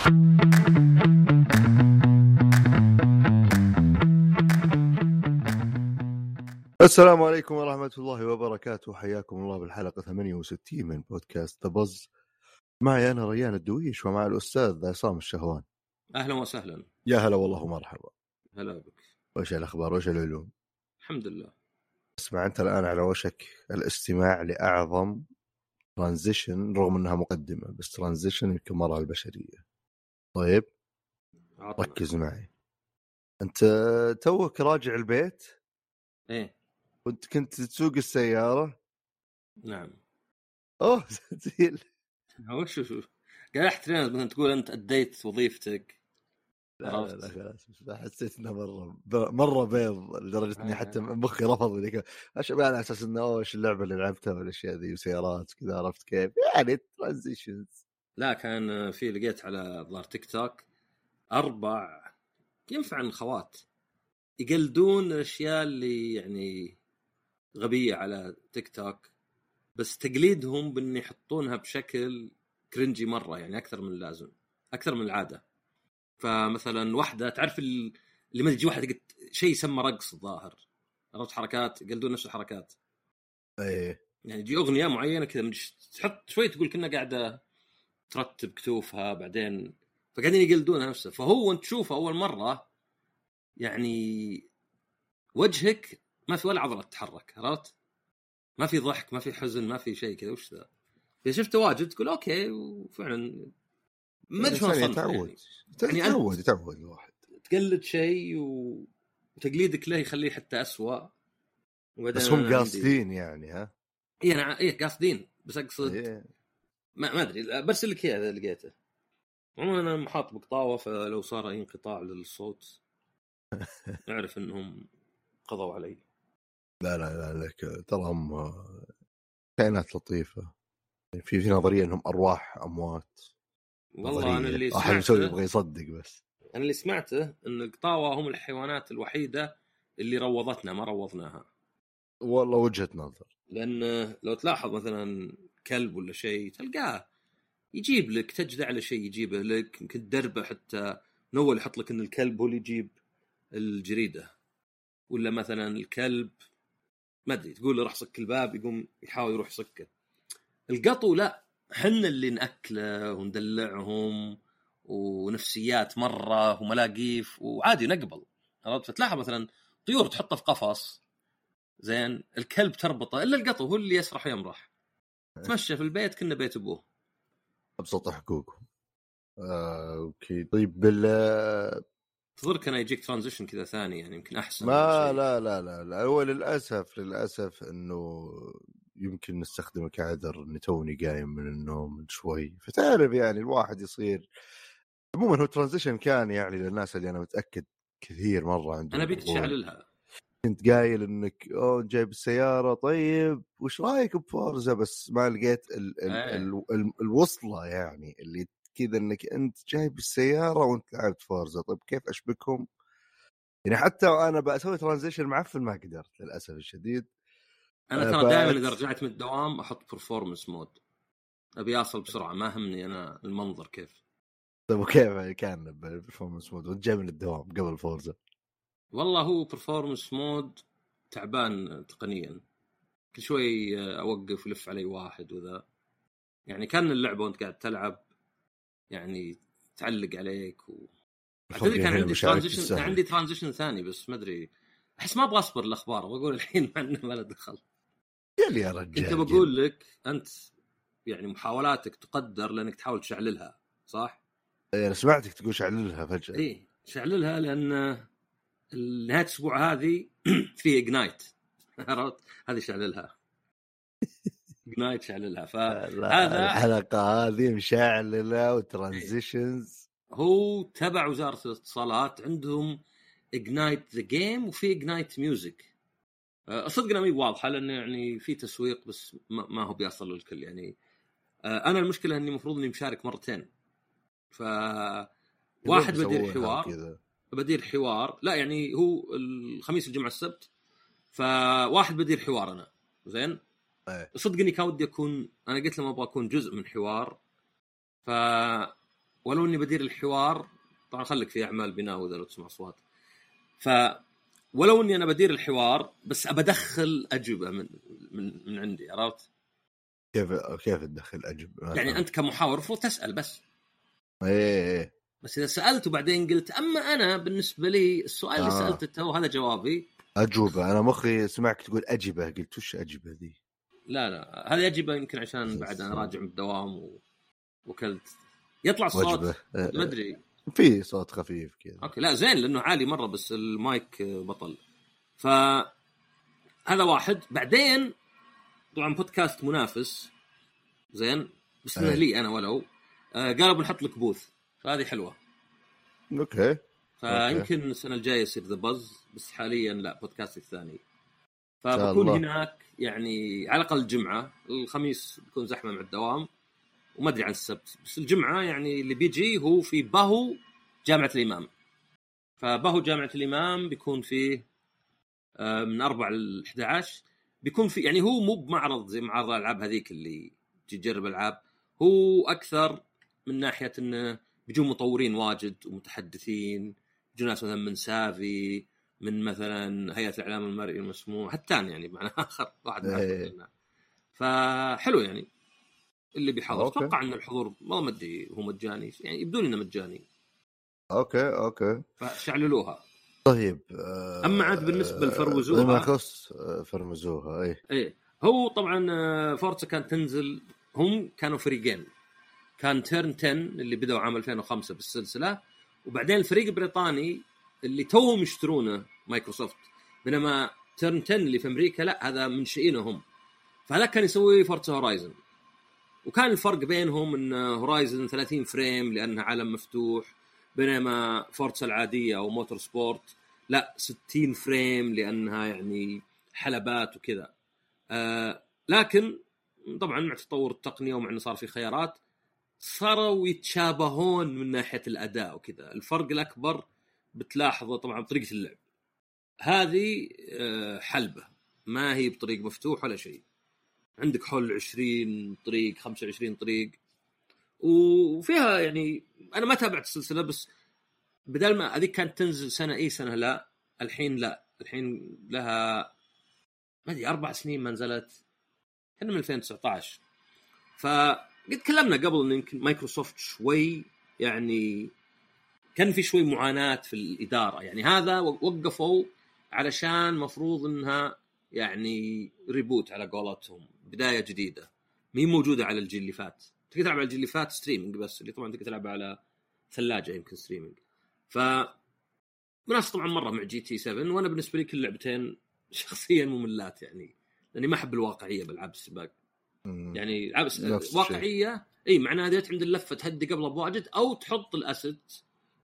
السلام عليكم ورحمة الله وبركاته. حياكم الله بالحلقة 68 من بودكاست ذا بز معي أنا ريان الدويش ومع الأستاذ عصام الشهوان. أهلا وسهلا. يا هلا والله ومرحبا. هلا بك. وش الأخبار؟ وش العلوم؟ الحمد لله. اسمع أنت الآن على وشك الاستماع لأعظم transition رغم أنها مقدمة بس transition يمكن مرة البشرية. طيب. عطنا. ركز معي. أنت توك راجع البيت؟ إيه. وأنت كنت تسوق السيارة؟ نعم. أوه زين. هو شو شو قاعد أحترم مثلا تقول أنت أديت وظيفتك. لا لا خلاص لا، حسيت إنه مرة مرة بيض لدرجة إني آه. حتى مخي رفض ذيك. على أساس إنه أوه إيش اللعبة اللي لعبتها والاشياء ذي وسيارات كذا عرفت كيف؟ يعني transitions لا كان في لقيت على ظهر تيك توك أربع ينفع عن خوات يقلدون الاشياء اللي يعني غبية على تيك توك بس تقليدهم بإن يحطونها بشكل cringy مرة يعني أكثر من اللازم أكثر من العادة. فمثلا واحدة تعرف ال- اللي ما تجي واحدة قلت شيء يسمى رقص الظاهر عرفت حركات؟ يقلدون نفس الحركات. إيه. يعني تجي أغنية معينة كذا تحط شوي تقول كنا قاعدة ترتب كتوفها بعدين فقاعدين يقلدونها نفسها فهو انت تشوفه أول مرة يعني وجهك ما في ولا عضلة تتحرك عرفت؟ ما في ضحك ما في حزن ما في شيء كذا وش ذا؟ إذا شفته واجد تقول أوكي وفعلا ما أدري شلون يتعود يعني. يعني يتعود يتعود الواحد تقلد شيء و... وتقليدك له يخليه حتى وبعدين بس هم قاصدين يعني ها اي أنا اي قاصدين بس أقصد إيه. ما, ما أدري برسل لك اياه اذا لقيته. عموما أنا محاط بقطاوة فلو صار أي انقطاع للصوت أعرف إنهم قضوا علي. لا لا لا لك ترى هم كائنات لطيفة. في في نظرية إنهم أرواح أموات. والله. أنا اللي احد مسوي سمعته يبغى يصدق بس. أنا اللي سمعته إن القطاوه هم الحيوانات الوحيدة اللي روضتنا ما روضناها. والله وجهة نظر. لأن لو تلاحظ مثلا كلب ولا شيء تلقاه يجيب لك تجدع على شيء يجيبه لك يمكن دربه حتى من اول يحط لك إن الكلب هو اللي يجيب الجريدة. ولا مثلا الكلب ما أدري تقول له راح صك الباب يقوم يحاول يروح يصكه القطو لا حنا اللي نأكله وندلعهم ونفسيات مرة وملاقيف وعادي نقبل عرفت؟ فتلاحظ مثلا طيور تحطه في قفص زين؟ الكلب تربطه إلا القطو هو اللي يسرح ويمرح. تمشى في البيت كنا بيت أبوه. أبسط حقوقهم آه، أوكي. طيب بال تظن كان يجيك transition كذا ثاني يعني يمكن أحسن ما. لا لا لا لا. هو للأسف للأسف إنه يمكن نستخدمه كعذر إني توني قايم من النوم من شوي. فتعرف يعني الواحد يصير. عموما هو transition كان يعني للناس اللي أنا متأكد كثير مرة عندهم أنا بيك. تشعللها كنت قايل إنك أوه جايب السيارة طيب وش رأيك بفورزا بس ما لقيت ال ال إيه. ال ال الوصلة يعني اللي كذا إنك أنت جايب السيارة وأنت لعبت فورزا طيب كيف أشبكهم؟ يعني حتى أنا بسوي transition معفن ما قدرت للأسف الشديد. أنا آه، ترى دائما إذا رجعت من الدوام أحط performance mode أبي أصل بسرعة ما همني أنا المنظر كيف. طيب وكيف كان بال performance mode وانت جاي من الدوام قبل فورزا والله هو performance mode تعبان تقنيا. كل شوي أوقف ولف علي واحد وذا. يعني كان اللعبة وأنت قاعد تلعب يعني تعلق عليك و... كان عندي transition كان عندي transition ثاني بس ما أدري. أحس ما أبغى أصبر الأخبار بقول الحين مع إنه ما له دخل. قل يا رجال كنت بقول لك أنت يعني محاولاتك تقدر لأنك تحاول تشعللها صح؟ إيه، أنا سمعتك تقول شعللها فجأة. اي شعللها لأن نهايه الأسبوع هذه في Ignite عرفت؟ هذه شعللها Ignite شعللها لا، هذا- الحلقة هذه مشعللة و transitions. فهو تبع وزارة الاتصالات عندهم Ignite The Game وفي Ignite Music صدق انها مي واضحة لأنه يعني في تسويق بس ما هو بيصل للكل يعني. آه، أنا المشكلة إني المفروض إني مشارك مرتين. ف واحد بدير حوار. بدير حوار. لا يعني هو الخميس الجمعه السبت فواحد بدير حوار أنا. زين؟ إيه. صدق إني كان ودي أكون أنا قلت لهم أبغى أكون جزء من حوار ف ولو إني بدير الحوار طبعا خليك في أعمال بناء وإذا لو تسمع أصوات. ف ولو إني أنا بدير الحوار بس ابى ادخل أجوبة من من من عندي عرفت؟ كيف كيف تدخل اجب يعني أنت كمحاور المفروض تسأل بس. إيه إيه. بس إذا سألت وبعدين قلت أما أنا بالنسبة لي السؤال اللي آه. سألته تو هذا جوابي. أجوبة. أنا مخي سمعك تقول أجبة. قلت وش أجبة ذي؟ لا لا. هذه اجوبه يمكن عشان بعد أنا راجع من الدوام و... وكلت. يطلع الصوت وجبه ما إيه. أدري. في صوت خفيف كذا. okay. لا زين لأنه عالي مرة بس المايك بطل. ف هذا واحد. بعدين طبعا بودكاست منافس. زين. بس. لي أنا ولو. آه قالوا بنحط لك booth. فهذه حلوة. okay. فيمكن السنة الجاية يصير ذا booth بس حاليا لا بودكاست الثاني. فبكون. هناك يعني على الأقل الجمعة. الخميس بيكون زحمة مع الدوام. وما أدري عن السبت. بس الجمعة يعني اللي بيجي هو في بهو جامعة الإمام. فبهو جامعة الإمام بيكون فيه آه، من 4 ل 11 بيكون في يعني هو مو بمعرض زي معرض الألعاب هذيك اللي تجرب ألعاب. هو أكثر من ناحية إنه بيجون مطورين واجد ومتحدثين بيجون ناس مثلا من Savvy من مثلا هيئة الإعلام المرئي المسموع هتان يعني بمعنى آخر واحد من إيه. فحلو يعني. اللي بيحضر. أتوقع إن الحضور والله ما ادري هو مجاني يعني يبدو لي إنه مجاني. okay okay. فشعللوها. طيب آه، أما عاد بالنسبة ل Forza- بما يخص آه، Forza اي إيه. هو طبعا آه، Forza كانت تنزل هم كانوا فريقين. كان Turn 10 اللي بدأوا عام 2005 بالسلسلة وبعدين الفريق البريطاني اللي توهم يشترونه مايكروسوفت بينما Turn 10 اللي في أمريكا لا هذا منشئينه هم فهذا كان يسوي Forza Horizon وكان الفرق بينهم إن Horizon 30 frame لأنها عالم مفتوح بينما Forza العادية أو Motorsport لا 60 frame لأنها يعني حلبات وكذا. آه لكن طبعا مع تطور التقنية ومع انه صار في خيارات صاروا يتشابهون من ناحية الأداء وكذا. الفرق الأكبر بتلاحظه طبعا بطريقة اللعب. هذه آه، حلبة. ما هي بطريق مفتوح ولا شيء. عندك حول 20 طريق 25 طريق. وفيها يعني أنا ما تابعت السلسلة بس بدل ما هذيك كانت تنزل سنة اي سنة لا الحين لا. الحين لها ما أدري أربع سنين ما نزلت. كنا من 2019 فقد تكلمنا قبل إن يمكن مايكروسوفت شوي يعني كان في شوي معاناة في الإدارة. يعني هذا وقفوا علشان مفروض إنها يعني reboot على قولتهم بداية جديدة. مي موجودة على الجيل اللي فات. تقدر تلعب على الجيل اللي فات streaming بس اللي طبعا تقدر تلعب على ثلاجة يمكن streaming ف منافس طبعا مرة مع GT 7 وأنا بالنسبة لي كل لعبتين شخصيا مملات يعني. لأني ما أحب الواقعية بالعاب السباق. يعني. واقعية إي معناها إذا عند اللفة تهدي قبله بواجد أو تحط ال assist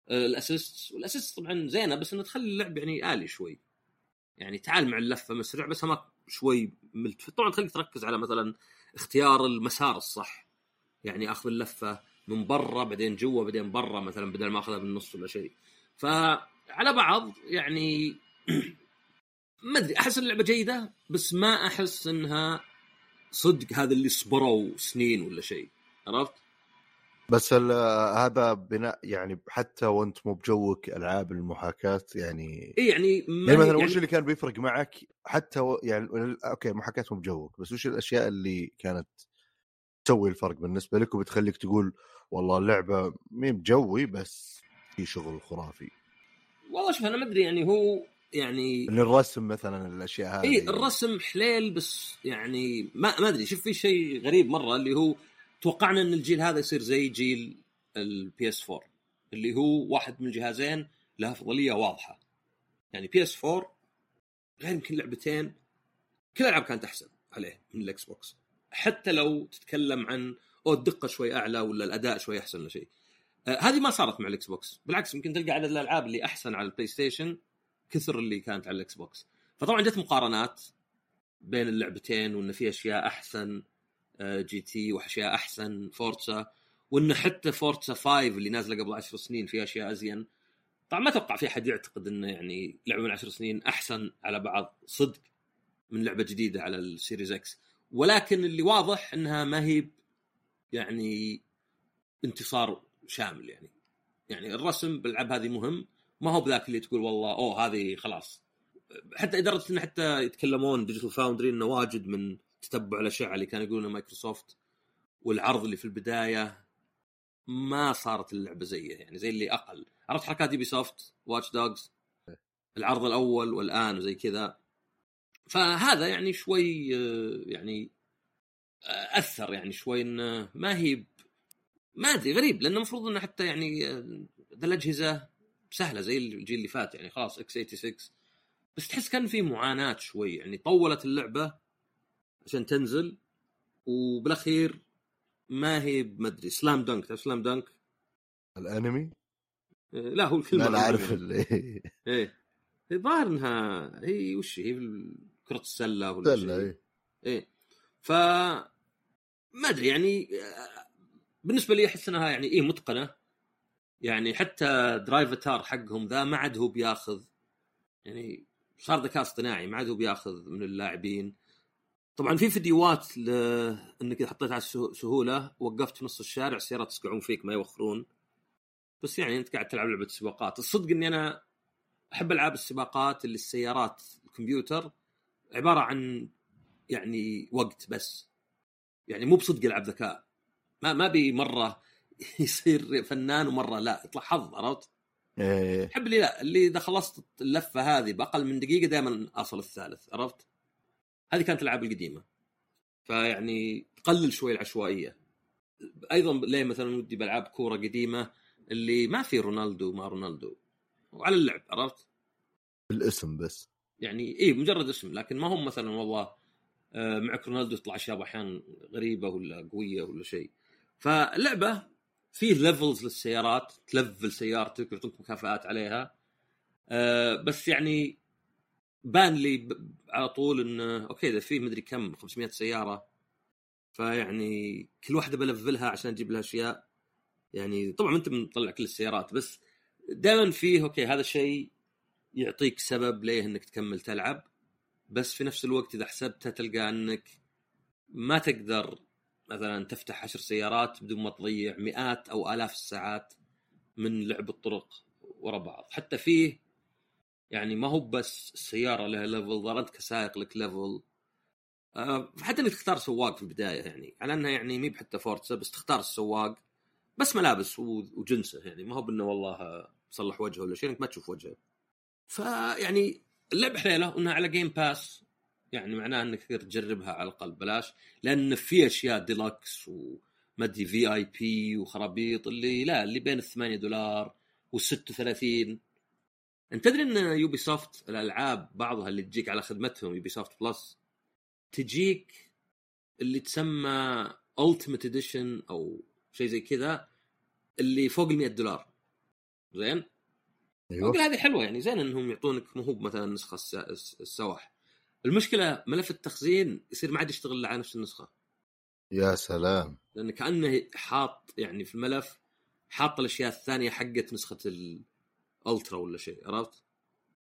آه، ال assist وال assist طبعا زينة بس إنه تخلي اللعب يعني آلي شوي. يعني تعال مع اللفة مسرع بس ما شوي ملت. طبعا تخليك تركز على مثلا اختيار المسار الصح. يعني آخذ اللفة من برا بعدين جوا بعدين برا مثلا بدل ما أخذها بالنص ولا شيء. فعلى بعض يعني ما أدري أحس اللعبة جيدة بس ما أحس إنها صدق هذا اللي صبروا سنين ولا شيء عرفت؟ بس هذا بناء يعني حتى وانت مو بجوك ألعاب المحاكاة يعني اي يعني ما يعني مثلا وش اللي كان بيفرق معك حتى و... يعني okay محاكاة مو بجوك بس وش الأشياء اللي كانت تسوي الفرق بالنسبة لك وبتخليك تقول والله اللعبة مي بجوي بس في شغل خرافي والله شوف أنا ما أدري يعني هو يعني اللي الرسم مثلا الأشياء هذه. اي الرسم حليل بس يعني ما ما أدري. شوف في شيء غريب مرة اللي هو توقعنا إن الجيل هذا يصير زي جيل ال PS 4 اللي هو واحد من الجهازين له أفضلية واضحة. يعني PS 4 غير يمكن لعبتين كل الالعاب كانت أحسن عليه من ال Xbox حتى لو تتكلم عن أو الدقة شوي أعلى ولا الأداء شوي أحسن ولا شيء. آه هذه ما صارت مع ال Xbox بالعكس يمكن تلقى عدد الألعاب اللي أحسن على ال PlayStation كثر اللي كانت على ال Xbox. فطبعا جت مقارنات بين اللعبتين وإن في أشياء أحسن آه، GT وأشياء أحسن Forza وانه حتى Forza 5 اللي نازلة قبل 10 سنين في أشياء أزين. طبعا ما أتوقع في أحد يعتقد إنه يعني لعبة من 10 سنين أحسن على بعض صدق من لعبة جديدة على ال Series X. ولكن اللي واضح إنها ما هي يعني انتصار شامل يعني. يعني الرسم بالألعاب هذه مهم. ما هو بذاك اللي تقول والله أوه هذه خلاص. حتى لدرجه انه حتى يتكلمون Digital Foundry إنه واجد من تتبع الاشعه اللي كانوا يقولونها مايكروسوفت والعرض اللي في البداية ما صارت اللعبة زيه يعني زي اللي أقل. عرفت حركات Ubisoft Watch Dogs العرض الأول والآن وزي كذا. فهذا يعني شوي آه، يعني آه، أثر يعني شوي إنه ما هي ما أدري غريب لأنه المفروض إنه حتى يعني آه، ذا الأجهزة سهلة زي الجيل اللي فات يعني خلاص x86 بس تحس كان في معاناة شوي يعني طولت اللعبة عشان تنزل وبالأخير ما هي ما أدري سلام دنك تعرف سلام دنك الأنمي؟ لا هو الكلمة لا أنا أعرف اللي إيه. الظاهر إنها هي وش هي؟ كرة السلة ولا شيء. إيه. إيه. ف ما أدري يعني آه، بالنسبة لي أحس إنها يعني إيه متقنة. يعني حتى Drivatar حقهم ذا ما عاد هو بياخذ يعني صار ذكاء اصطناعي ما عاد هو بياخذ من اللاعبين. طبعا في فيديوهات ل... إنك إذا حطيت على سهولة وقفت في نص الشارع السيارات يسقعون فيك ما يوخرون. بس يعني أنت قاعد تلعب لعبة سباقات. الصدق إني أنا أحب ألعاب السباقات اللي السيارات الكمبيوتر عبارة عن يعني وقت بس. يعني مو بصدق ألعب ذكاء. ما ما بي مرة يصير فنان ومرة لا يطلع حظ عرفت؟ إيه احب اللي لا اللي إذا خلصت اللفة هذه بأقل من دقيقة دائما أصل الثالث عرفت؟ هذه كانت الألعاب القديمة فيعني تقلل شوي العشوائية أيضا ليه مثلا ودي بألعاب كورة قديمة اللي ما في رونالدو ما رونالدو وعلى اللعب عرفت؟ الاسم بس يعني إيه مجرد اسم لكن ما هم مثلا والله آه، معك رونالدو يطلع أشياء أحيانا غريبة ولا قوية ولا شيء فاللعبه فيه levels للسيارات تلفل سيارتك ويعطوك مكافآت عليها. آه، بس يعني بان لي على طول انه okay إذا في مدري كم 500 سيارة فيعني كل واحدة بلفلها عشان أجيب لها أشياء. يعني طبعا أنت مطلع كل السيارات بس دائما فيه okay هذا الشيء يعطيك سبب ليه إنك تكمل تلعب. بس في نفس الوقت إذا حسبتها تلقى إنك ما تقدر مثلا تفتح عشر سيارات بدون ما تضيع مئات أو آلاف الساعات من لعب الطرق ورا بعض. حتى فيه يعني ما هو بس السياره لها level ظهر انت كسائق لك level آه، حتى إنك تختار سواق في البداية يعني على أنها يعني مي بحتى Forza بس تختار السواق بس ملابس وجنسه يعني. ما هو بأنه والله صلح وجهه ولا شيء إنك ما تشوف وجهه. فيعني اللعبة حليلة وإنها على Game Pass يعني معناه انك تقدر تجربها على الأقل بلاش لأن في أشياء ديلكس ومدري في اي بي وخرابيط اللي لا اللي بين ال 8 دولار وال 36 أنت تدري إن يوبي سوفت الألعاب بعضها اللي تجيك على خدمتهم يوبي سوفت plus تجيك اللي تسمى ultimate edition أو شيء زي كذا اللي فوق ال 100 دولار. زين؟ أيوه. أقول هذه حلوة يعني زين إنهم يعطونك مو هو مثلا نسخة الس- الس- السواح. المشكلة ملف التخزين يصير ما عاد يشتغل على نفس النسخة. يا سلام. لأن كأنه حاط يعني في الملف حاط الأشياء الثانية حقت نسخة الالترا ولا شيء عرفت؟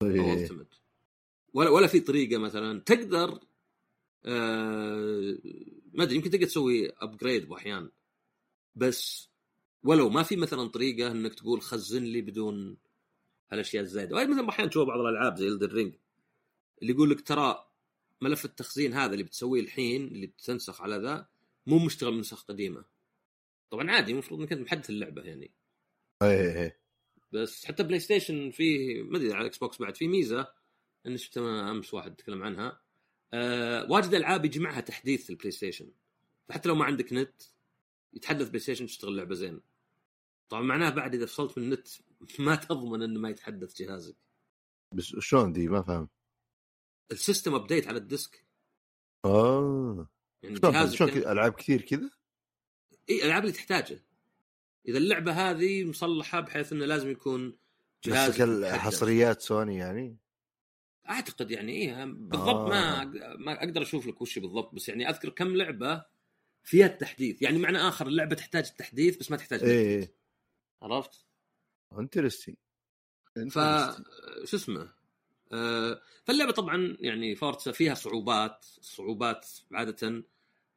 إيه. ولا ولا في طريقة مثلا تقدر آه ما أدري يمكن تقدر تسوي upgrade باحيان بس ولو ما في مثلا طريقة إنك تقول خزن لي بدون هالأشياء الزايدة. وهي مثلا أحيانا تشوف بعض الألعاب زي Elden Ring اللي يقول لك ترى ملف التخزين هذا اللي بتسويه الحين اللي بتنسخ على ذا مو مشتغل من نسخ قديمة. طبعا عادي المفروض انك انت محدث اللعبة يعني. إيه إيه بس حتى بلاي ستيشن فيه ما أدري على إكس بوكس بعد في ميزة اني شفتها أمس واحد يتكلم عنها. أه واجد ألعاب يجمعها تحديث البلاي ستيشن فحتى لو ما عندك نت يتحدث بلاي ستيشن تشتغل اللعبه زين. طبعا معناه بعد إذا فصلت من النت ما تضمن إنه ما يتحدث جهازك. بس شلون دي؟ ما فهم ال system update على ال disc. آه. يعني جهازك شلون كذا ألعاب كثير كذا؟ إي الألعاب اللي تحتاجه. إذا اللعبة هذه مصلحة بحيث إنه لازم يكون جهاز نفس الحصريات سوني يعني؟ أعتقد يعني إيه بالضبط آه. ما ما أقدر أشوف لك وش بالضبط بس يعني أذكر كم لعبة فيها التحديث. يعني معنى آخر اللعبة تحتاج التحديث بس ما تحتاج. إيه عرفت؟ interesting ف شو اسمه؟ فاللعبة طبعا يعني فورتسا فيها صعوبات صعوبات عادة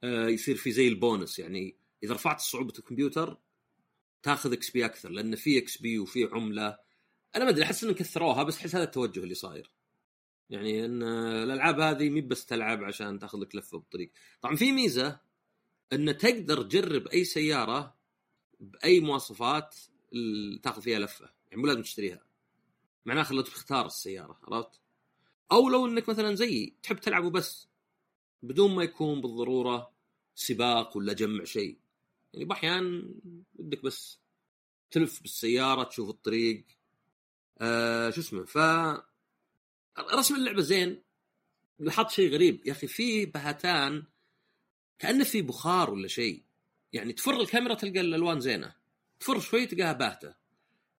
آه يصير في زي البونس. يعني إذا رفعت صعوبة الكمبيوتر تاخذ XP أكثر لأن في XP وفي عملة. أنا ما أدري أحس إنهم كثروها بس أحس هذا التوجه اللي صاير. يعني إن الألعاب هذه مي بس تلعب عشان تاخذ لك لفة بالطريق طبعا في ميزة ان تقدر تجرب أي سيارة بأي مواصفات تاخذ فيها لفة. يعني مو لازم تشتريها. معناه خلوك تختار السيارة عرفت؟ أو لو إنك مثلا زيي تحب تلعب وبس بدون ما يكون بالضرورة سباق ولا جمع شيء. يعني بأحيان بدك بس تلف بالسيارة تشوف الطريق آه شو اسمه ف رسم اللعبة زين لاحظت شيء غريب. يا أخي في بهتان كأنه في بخار ولا شيء. يعني تفر الكاميرا تلقى الألوان زينة تفر شوي تلقاها باهتة.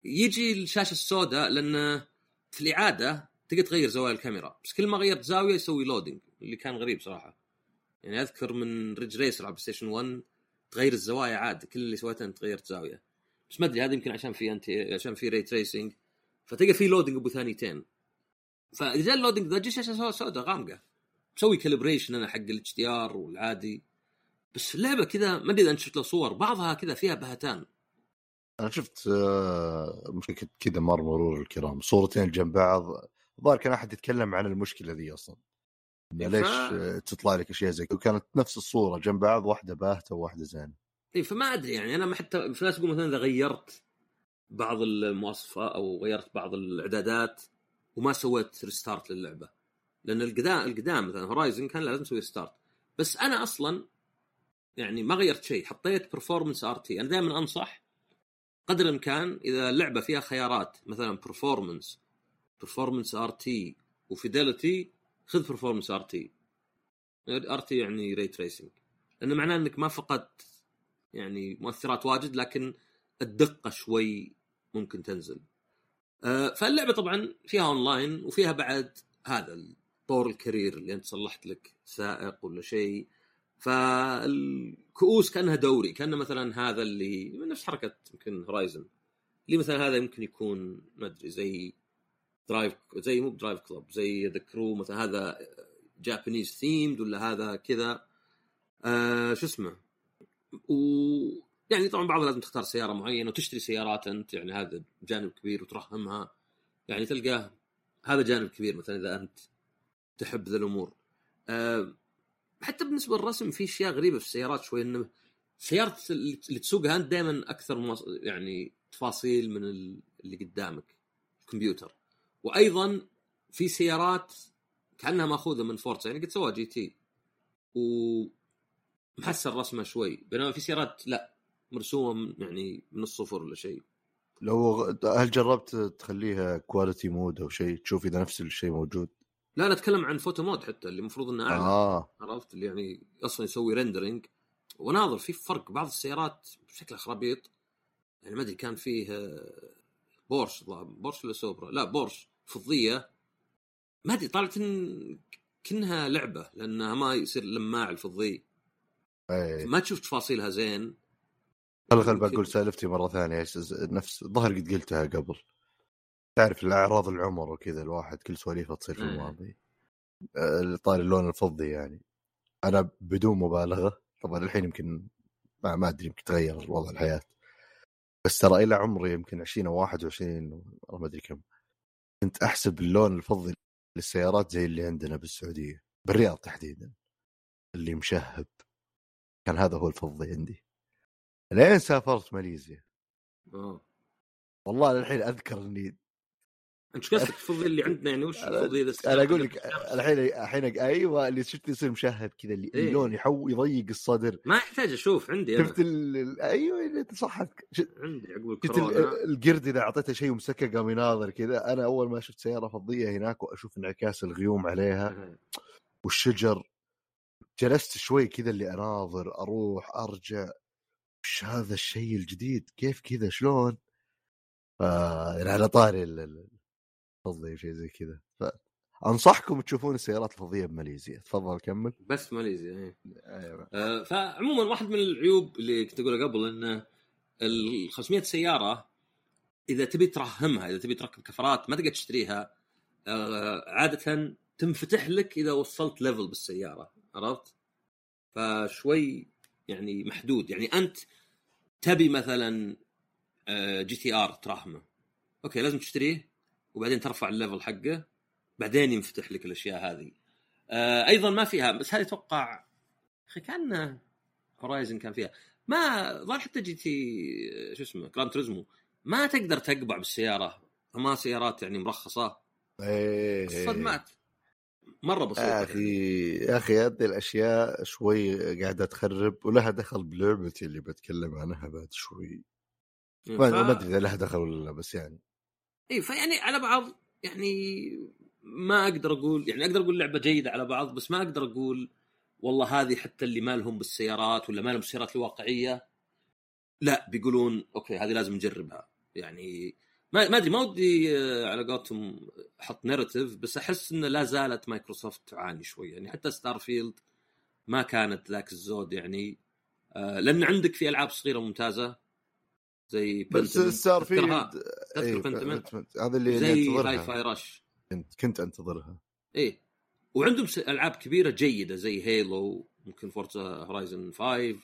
يجي الشاشة السوداء لأن في الإعادة تقدر تغير زوايا الكاميرا. بس كل ما غيرت زاوية يسوي لودنج اللي كان غريب صراحة. يعني أذكر من ريج ريسر على ستيشن 1 تغير الزوايا عادي كل اللي سويته أنت غيرت زاوية. بس ما أدري هذا يمكن عشان في انت عشان في ray tracing فتلقى في loading أبو ثانيتين فإذا ال loading ذا تجي شاشة سوداء غامقة. مسوي calibration أنا حق ال HDR والعادي. بس اللعبة كذا ما أدري إذا أنت شفت له صور بعضها كذا فيها بهتان. أنا شفت آه، مشكلة كذا مر مرور الكرام. صورتين جنب بعض. الظاهر كان أحد يتكلم عن المشكلة ذي أصلا. إيه، ف- ليش آه، تطلع لك أشياء زي كذا؟ وكانت نفس الصورة جنب بعض واحدة باهتة وواحدة زينة. اي فما أدري يعني. أنا ما حتى في ناس يقول مثلا إذا غيرت بعض المواصفات أو غيرت بعض الإعدادات وما سويت restart للعبة. لأن القدام القدام مثلا هورايزن كان لازم تسوي restart بس أنا أصلا يعني ما غيرت شيء. حطيت performance RT أنا دائما أنصح قدر الامكان إذا اللعبة فيها خيارات مثلا performance performance RT و fidelity خذ performance RT RT يعني ray tracing لأنه معناه إنك ما فقدت يعني مؤثرات واجد لكن الدقة شوي ممكن تنزل. آه، فاللعبة طبعا فيها اونلاين وفيها بعد هذا الطور ال career اللي أنت صلحت لك سائق ولا شيء. فالكؤوس كأنها دوري كأن مثلا هذا اللي نفس حركة يمكن هورايزن اللي مثلا هذا يمكن يكون ما أدري زي درايف زي مو درايف كلوب زي ذا كرو مثلا هذا Japanese themed ولا هذا كذا. آه شو اسمه؟ و يعني طبعا بعض لازم تختار سيارة معينة وتشتري سيارات أنت يعني هذا جانب كبير وترهمها يعني تلقاه هذا جانب كبير مثلا إذا أنت تحب ذا الأمور. أه حتى بالنسبة للرسم في أشياء غريبة في السيارات شوي إنه سيارة اللي تسوقها أنت دائما أكثر. يعني تفاصيل من ال- اللي قدامك الكمبيوتر وأيضا في سيارات كأنها مأخوذة من فورتسا يعني قد سواها جي تي ومحسن رسمه شوي بينما في سيارات لا مرسومة من يعني من الصفر ولا شيء لو هل جربت تخليها quality mode أو شيء تشوف إذا نفس الشيء موجود؟ لا أنا أتكلم عن photo mode حتى اللي المفروض إنه أعلى. آه. عرفت؟ اللي يعني أصلا يسوي rendering وناظر في فرق بعض السيارات بشكل خرابيط. يعني ما أدري كان فيه آه، بورش بورش ولا سوبرا؟ لا بورش فضية. ما أدري طالعت إن كأنها لعبة لأنها ما يصير لماع الفضي. اي ما تشوف تفاصيلها زين. خل خل بقول سألفتي مرة ثانية نفس الظاهر قد قلتها قبل. تعرف الأعراض العمر وكذا الواحد كل سواليفه تصير في إيه. الماضي. آه، طاري اللون الفضي يعني. أنا بدون مبالغة طبعا الحين يمكن ما, ما أدري يمكن تغير وضع الحياة. بس ترى إلى عمري يمكن 20 أو 21 والله ما أدري كم. كنت أحسب اللون الفضي للسيارات زي اللي عندنا بالسعودية بالرياض تحديدا. اللي مشهب. كان هذا هو الفضي عندي. لين سافرت ماليزيا. آه. والله الحين أذكر إني انت إيش قصدك؟ الفضي اللي عندنا يعني وش أنا- الفضي ذا أنا أقول لك الحين الحين أيوه اللي شفت يصير مشهب كذا اللي إيه. اللون يحو يضيق الصدر. ما يحتاج أشوف عندي أنا. شفت ال... أيوه اللي صح عندي عقب شفت ال- الكورونا القرد إذا أعطيته شيء ومسكه قام يناظر كذا. أنا أول ما شفت سيارة فضية هناك وأشوف انعكاس الغيوم عليها والشجر جلست شوي كذا اللي أناظر أروح أرجع. وش هذا الشيء الجديد؟ كيف كذا؟ شلون؟ ف يعني على طاري الفضي شيء زي كذا. فانصحكم تشوفون السيارات الفضية بماليزيا. تفضل كمل. بس ماليزيا إيه. أيوه آه، فعموما واحد من العيوب اللي كنت اقولها قبل انه ال 500 سيارة إذا تبي ترهمها إذا تبي تركب كفرات ما تقدر تشتريها آه، عادة تنفتح لك إذا وصلت ليفل بالسيارة عرفت؟ فشوي يعني محدود. يعني أنت تبي مثلا آه، جي تي آر ترهمه okay لازم تشتريه. وبعدين ترفع ال level حقه بعدين ينفتح لك الأشياء هذه. آه، أيضا ما فيها بس هذه أتوقع أخي كأن هورايزن كان فيها. ما ظل حتى جي تي شو اسمه جراند تريزمو ما تقدر تقلب بالسيارة. ما سيارات يعني مرخصة. إيه الصدمات مرة يا بسيطه أخي يا أخي هذه الأشياء شوي قاعدة تخرب ولها دخل بلعبتي اللي بتكلم عنها بعد شوي. يعني. ما ما أدري إذا لها دخل ولا لا بس يعني. اي فيعني على بعض يعني ما أقدر أقول يعني أقدر أقول لعبة جيدة على بعض بس ما أقدر أقول والله هذه حتى اللي ما لهم بالسيارات ولا ما لهم بالسيارات الواقعية. لا بيقولون okay هذه لازم نجربها. يعني ما أدري ما ودي آه، على قولتهم أحط narrative بس أحس إن لا زالت مايكروسوفت تعاني شوي. يعني حتى ستار فيلد ما كانت ذاك الزود يعني آه، لأن عندك في ألعاب صغيرة ممتازة. زي بس تذكرها؟ فيلد تذكر إيه،. هذا اللي زي Hi-Fi Rush كنت كنت أنتظرها. إيه. وعندهم ألعاب كبيرة جيدة زي Halo ممكن Forza Horizon 5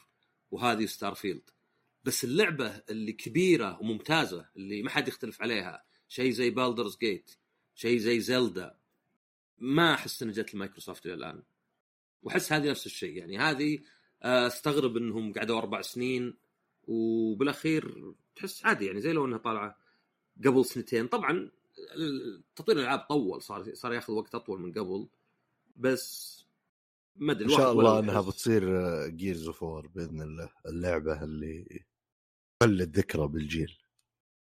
وهذه Starfield بس اللعبة اللي كبيرة وممتازة اللي ما حد يختلف عليها شيء زي Baldur's Gate شيء زي Zelda ما أحس إنها جت لمايكروسوفت إلى الآن. وأحس هذه نفس الشيء يعني هذه آه، أستغرب إنهم قعدوا أربع سنين وبالاخير تحس عادي يعني زي لو انها طالعة قبل سنتين. طبعا تطوير الألعاب طول صار صار ياخذ وقت أطول من قبل بس ما أدري إن شاء الله إنها يحس- بتصير Gears of War بإذن الله اللعبة اللي خلت ذكرى بالجيل.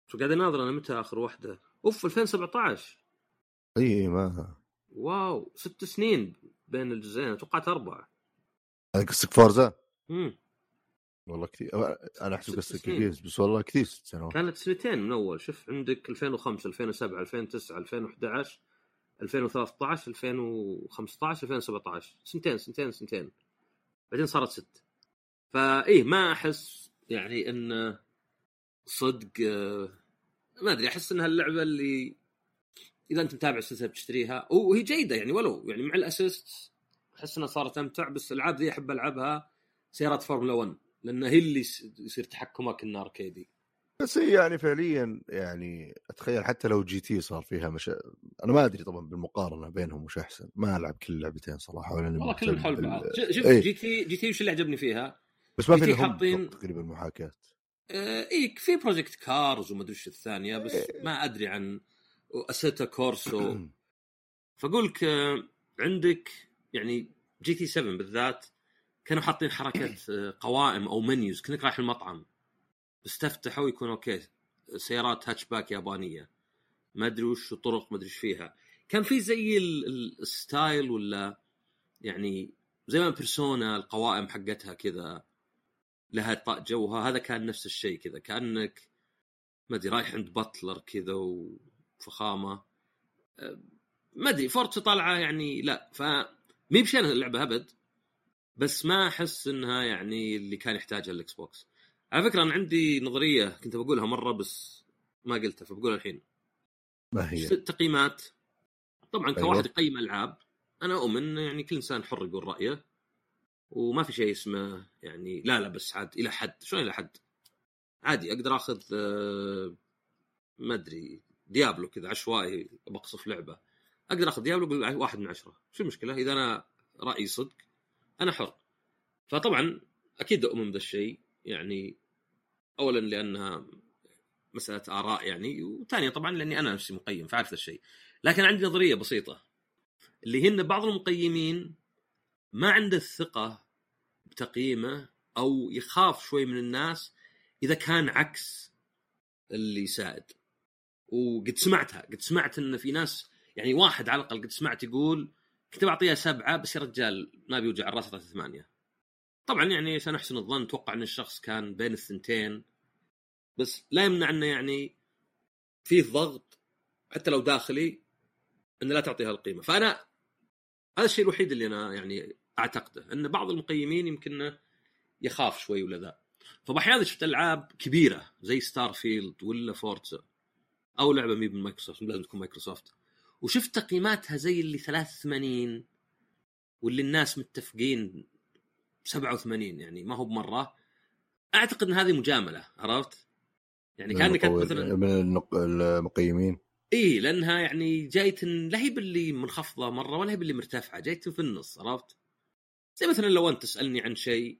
شو قاعد أناظر أنا؟ متى آخر واحدة؟ أوف 2017 إي ما واو ست سنين بين الجزئين توقعت أربعة. قصدك فورزا امم والله كثير. أنا أحسب قصدك. Gears بس والله كثير ست سنوات. كانت سنتين من أول. شوف عندك 2005 2007 2009 2011 2013 2015 2017 سنتين سنتين سنتين. بعدين صارت ست. فايه ما أحس يعني إن صدق ما أدري أحس انها اللعبه اللي إذا أنت متابع السلسله بتشتريها وهي جيدة يعني ولو يعني مع ال assist أحس إنها صارت أمتع بس الالعاب ذي أحب ألعبها سيارات فورمولا 1 لأن هي اللي يصير تحكمك انه أركيدي. بس هي يعني فعليا يعني أتخيل حتى لو GT صار فيها مش أنا ما أدري طبعا بالمقارنة بينهم وش أحسن. ما ألعب كل اللعبتين صراحة ولا والله كلهم حول بعض. ش- شوف إيه. GT GT وش اللي عجبني فيها؟ بس ما في حاطين- تقريبا محاكاة. آه إيه في Project Cars وما أدري إيش الثانية بس ما أدري عن Assetto Corsa فاقول لك عندك يعني GT 7 بالذات كانوا حاطين حركه آه، قوائم أو menus كانك رايح المطعم بس تفتحه ويكون okay سيارات هاتشباك يابانية. ما أدري وش طرق ما أدري إيش فيها. كان في زي ال- ال- ال style ولا يعني زي ما Persona القوائم حقتها كذا لها جوها. هذا كان نفس الشيء كذا كأنك ما أدري رايح عند butler كذا وفخامة. أه، ما أدري Forza طالعة يعني لا ف مي بشينة اللعبه أبد. بس ما أحس إنها يعني اللي كان يحتاجها ال Xbox على فكرة أنا عندي نظرية كنت بقولها مرة بس ما قلتها فبقولها الحين. ما هي؟ التقييمات طبعا أيوة. كواحد يقيم ألعاب أنا أؤمن يعني كل إنسان حر يقول رأيه وما في شيء اسمه يعني لا لا بس عاد إلى حد. شلون إلى حد؟ عادي أقدر آخذ آه، ما أدري ديابلو كذا عشوائي بقصف لعبة. أقدر آخذ ديابلو واحد من عشرة. شو المشكلة؟ إذا أنا رأيي صدق أنا حر. فطبعا أكيد أؤمن بهذا الشيء. يعني اولا لأنها مسألة آراء يعني وثانيا طبعا لأني أنا نفسي مقيم فعارف ذا الشيء. لكن عندي نظرية بسيطة اللي هي ان بعض المقيمين ما عنده الثقة بتقييمه أو يخاف شوي من الناس إذا كان عكس اللي يساعد. وقد سمعتها قد سمعت إن في ناس يعني واحد على الأقل قد سمعت يقول كنت بعطيها سبعة بس يا رجال ما بيوجع الراس اعطيته ثمانية. طبعا يعني عشان احسن الظن أتوقع إن الشخص كان بين الثنتين. بس لا يمنع إنه يعني فيه ضغط حتى لو داخلي انه لا تعطيها القيمة. فأنا هذا الشيء الوحيد اللي أنا يعني أعتقده إن بعض المقيمين يمكن يخاف شوي ولا ذا. فباحيانا شفت ألعاب كبيرة زي Starfield ولا Forza أو لعبة مي من مايكروسوفت لازم تكون مايكروسوفت. وشفت تقييماتها زي اللي 83 واللي الناس متفقين 87 يعني ما هو بمرة أعتقد إن هذه مجاملة عرفت؟ يعني كانك مثلا من المقيمين إي لأنها يعني جاية لا هي باللي منخفضة مرة ولا هي باللي مرتفعة جاية في النص عرفت؟ زي مثلا لو أنت تسألني عن شيء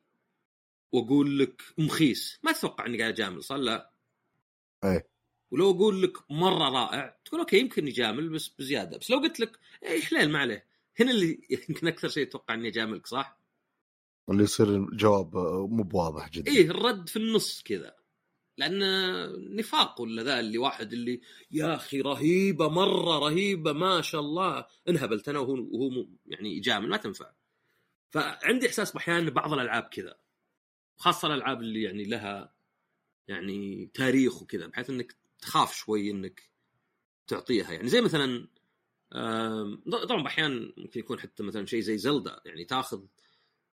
وأقول لك مخيس ما تتوقع إني قاعد أجامل صح لا؟ إيه ولو أقول لك مرة رائع تقول أوكي يمكن يجامل بس بزيادة بس لو قلت لك اي حليل ما عليه؟ هنا اللي يمكن أكثر شيء أتوقع إني أجاملك صح؟ اللي يصير الجواب مو بواضح جدا. إيه الرد في النص كذا لأن نفاق ولا ذا اللي واحد اللي يا أخي رهيبة مرة رهيبة ما شاء الله. انهبلت أنا وهو وهو يعني يجامل ما تنفع. فعندي إحساس بأحيان بعض الألعاب كذا خاصة الألعاب اللي يعني لها يعني تاريخ وكذا بحيث إنك تخاف شوي إنك تعطيها. يعني زي مثلا طبعا أحيانا ممكن يكون حتى مثلا شيء زي زلدا يعني تاخذ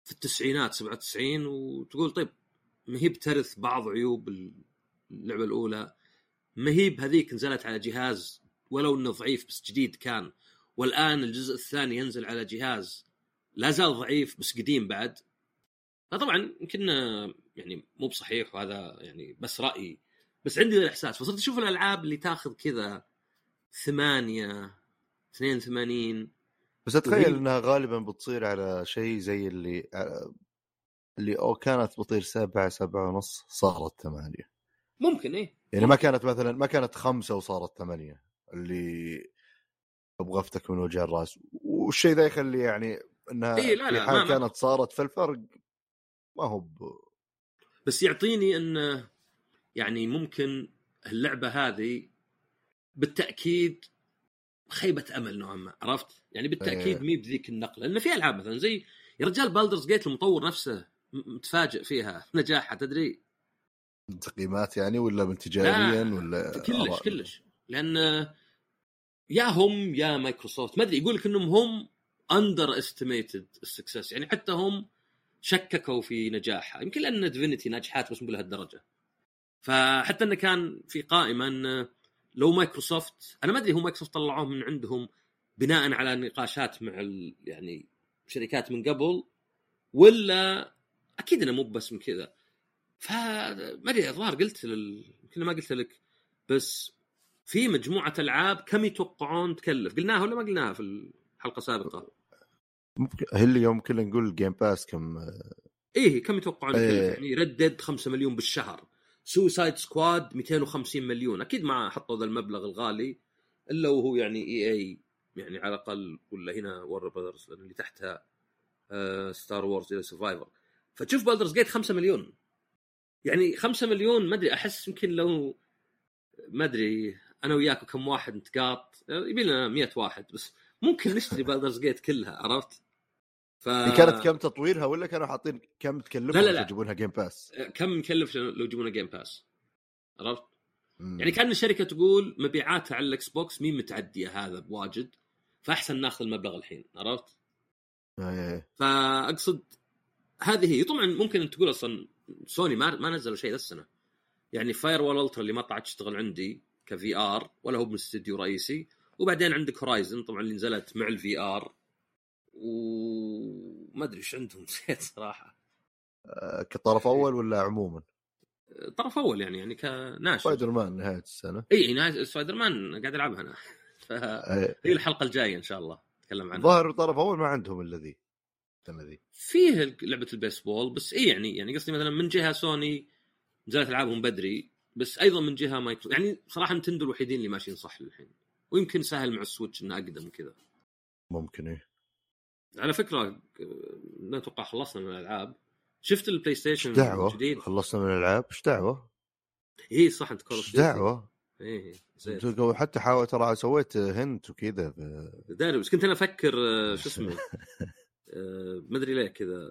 في التسعينات 97 وتقول طيب ما هي بترث بعض عيوب اللعبة الأولى؟ ما هي بهذيك نزلت على جهاز ولو إنه ضعيف بس جديد كان والآن الجزء الثاني ينزل على جهاز لا زال ضعيف بس قديم بعد؟ فطبعا يمكن يعني مو بصحيح وهذا يعني بس رايي بس عندي الإحساس فصرت أشوف الألعاب اللي تاخذ كذا ثمانية 82 بس أتخيل وهي- إنها غالبا بتصير على شيء زي اللي اللي أو كانت بتصير سبعة سبعة ونص صارت ثمانية. ممكن إيه. يعني ما كانت مثلا ما كانت خمسة وصارت ثمانية اللي ابغفتك من وجه الرأس. والشيء ذا يخلي يعني إنها إيه، لا، في لا، حال ما- ما- كانت صارت فالفرق ما هو ب... بس يعطيني إن يعني ممكن اللعبة هذه بالتأكيد خيبة أمل نوعا ما عرفت؟ يعني بالتأكيد إيه. مي بذيك النقلة لأن في ألعاب مثلا زي يا رجال Baldur's Gate المطور نفسه متفاجئ فيها نجاحها تدري تقييمات يعني ولا من تجاريا ولا كلش؟ كلش لأن يا هم يا مايكروسوفت ما أدري يقول لك إنهم هم underestimated ال success يعني حتى هم شككوا في نجاحها يمكن لأن Divinity ناجحات بس مو بهالدرجه فحتى إنه كان في قائمة إن لو مايكروسوفت أنا ما أدري هو مايكروسوفت طلعوه من عندهم بناء على نقاشات مع ال... يعني شركات من قبل ولا أكيد إنه مو بس من كذا. فما أدري الظاهر قلت لل... يمكن ما قلت لك بس في مجموعة ألعاب كم يتوقعون تكلف؟ قلناها ولا ما قلناها في الحلقة السابقة؟ اللي يوم كنا نقول ال Game Pass كم إيه كم يتوقعون إيه. تكلف يعني ردد 5 مليون بالشهر. Suicide Squad 250 مليون. أكيد ما حطوا ذا المبلغ الغالي إلا وهو يعني إي إي يعني على الأقل ولا هنا Warner Brothers لأن اللي تحتها آه Star Wars Jedi Survivor فتشوف Baldur's Gate 5 مليون. يعني 5 مليون ما أدري أحس يمكن لو ما أدري أنا وياك كم واحد نتقاط يبي لنا 100 واحد بس ممكن نشتري Baldur's Gate كلها عرفت؟ ف كانت كم تطويرها ولا كانوا حاطين كم تكلفها لا، لا، لا. يجيبونها Game Pass كم يكلف لو يجيبونه Game Pass عرفت؟ يعني كان الشركة تقول مبيعاتها على ال Xbox مين متعدية هذا بواجد فأحسن ناخذ المبلغ الحين عرفت؟ إيه. فأقصد هذه هي طبعا ممكن أن تقول أصلا سوني ما ما نزلوا شيء ذا السنة يعني Firewall Ultra اللي ما طلعت تشتغل عندي ك VR ولا هو من استديو رئيسي وبعدين عندك Horizon طبعا اللي نزلت مع ال VR وما أدري إيش عندهم نسيت صراحة. آه، كطرف أول ولا عموما؟ طرف أول يعني يعني كناشر سبايدر مان نهاية السنة. اي سبايدر مان قاعد العبها أنا. فهي إيه. الحلقة الجاية إن شاء الله نتكلم عنها. الظاهر طرف أول ما عندهم الا ذي السنة ذي. فيه لعبة البيسبول بس اي يعني يعني قصدي مثلا من جهة سوني نزلت ألعابهم بدري بس أيضا من جهة مايكرو يعني صراحة نتندو الوحيدين اللي ماشيين صح للحين. ويمكن سهل مع السويتش إنه أقدم كذا ممكن إيه. على فكرة لا أتوقع خلصنا من الألعاب شفت البلاي ستيشن دعوة؟ الجديد خلصنا من الألعاب إيش دعوة؟ اي صح أنت كول دعوة؟ اي زين تلقوا حتى حاول ترى سويت hint وكذا ب- داري بس كنت أنا أفكر آه، شو اسمه آه، ما أدري ليه كذا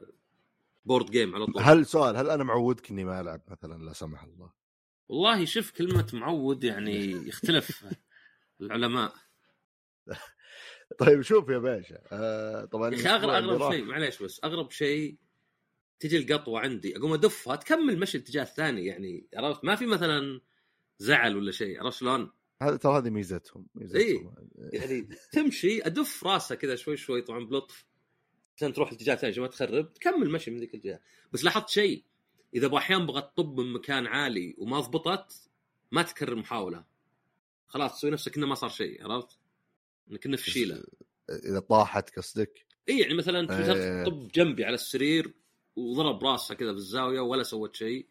board game على طول هل سؤال هل أنا معودك إني ما ألعب مثلا لا سمح الله؟ والله شوف كلمة معود يعني يختلف العلماء طيب شوف يا باشا آه طبعا يا أخي اغرب أغرب شيء معليش بس أغرب شيء تجي القطوة عندي أقوم أدفها تكمل مشي الاتجاه الثاني يعني عرفت؟ ما في مثلا زعل ولا شيء عرفت شلون؟ هذا ترى هذه ميزتهم ميزتهم. يعني تمشي أدف راسها كذا شوي شوي طبعا بلطف عشان تروح الاتجاه الثاني عشان ما تخرب تكمل مشي من ذيك الجهه بس لاحظت شيء إذا باحيان بغت تطب من مكان عالي وما ضبطت ما تكرر محاولة. خلاص تسوي نفسك إنه ما صار شيء عرفت؟ إنك انه فشيله إذا طاحت قصدك إي يعني مثلا إيه. طب جنبي على السرير وضرب راسها كذا في الزاوية ولا سوت شيء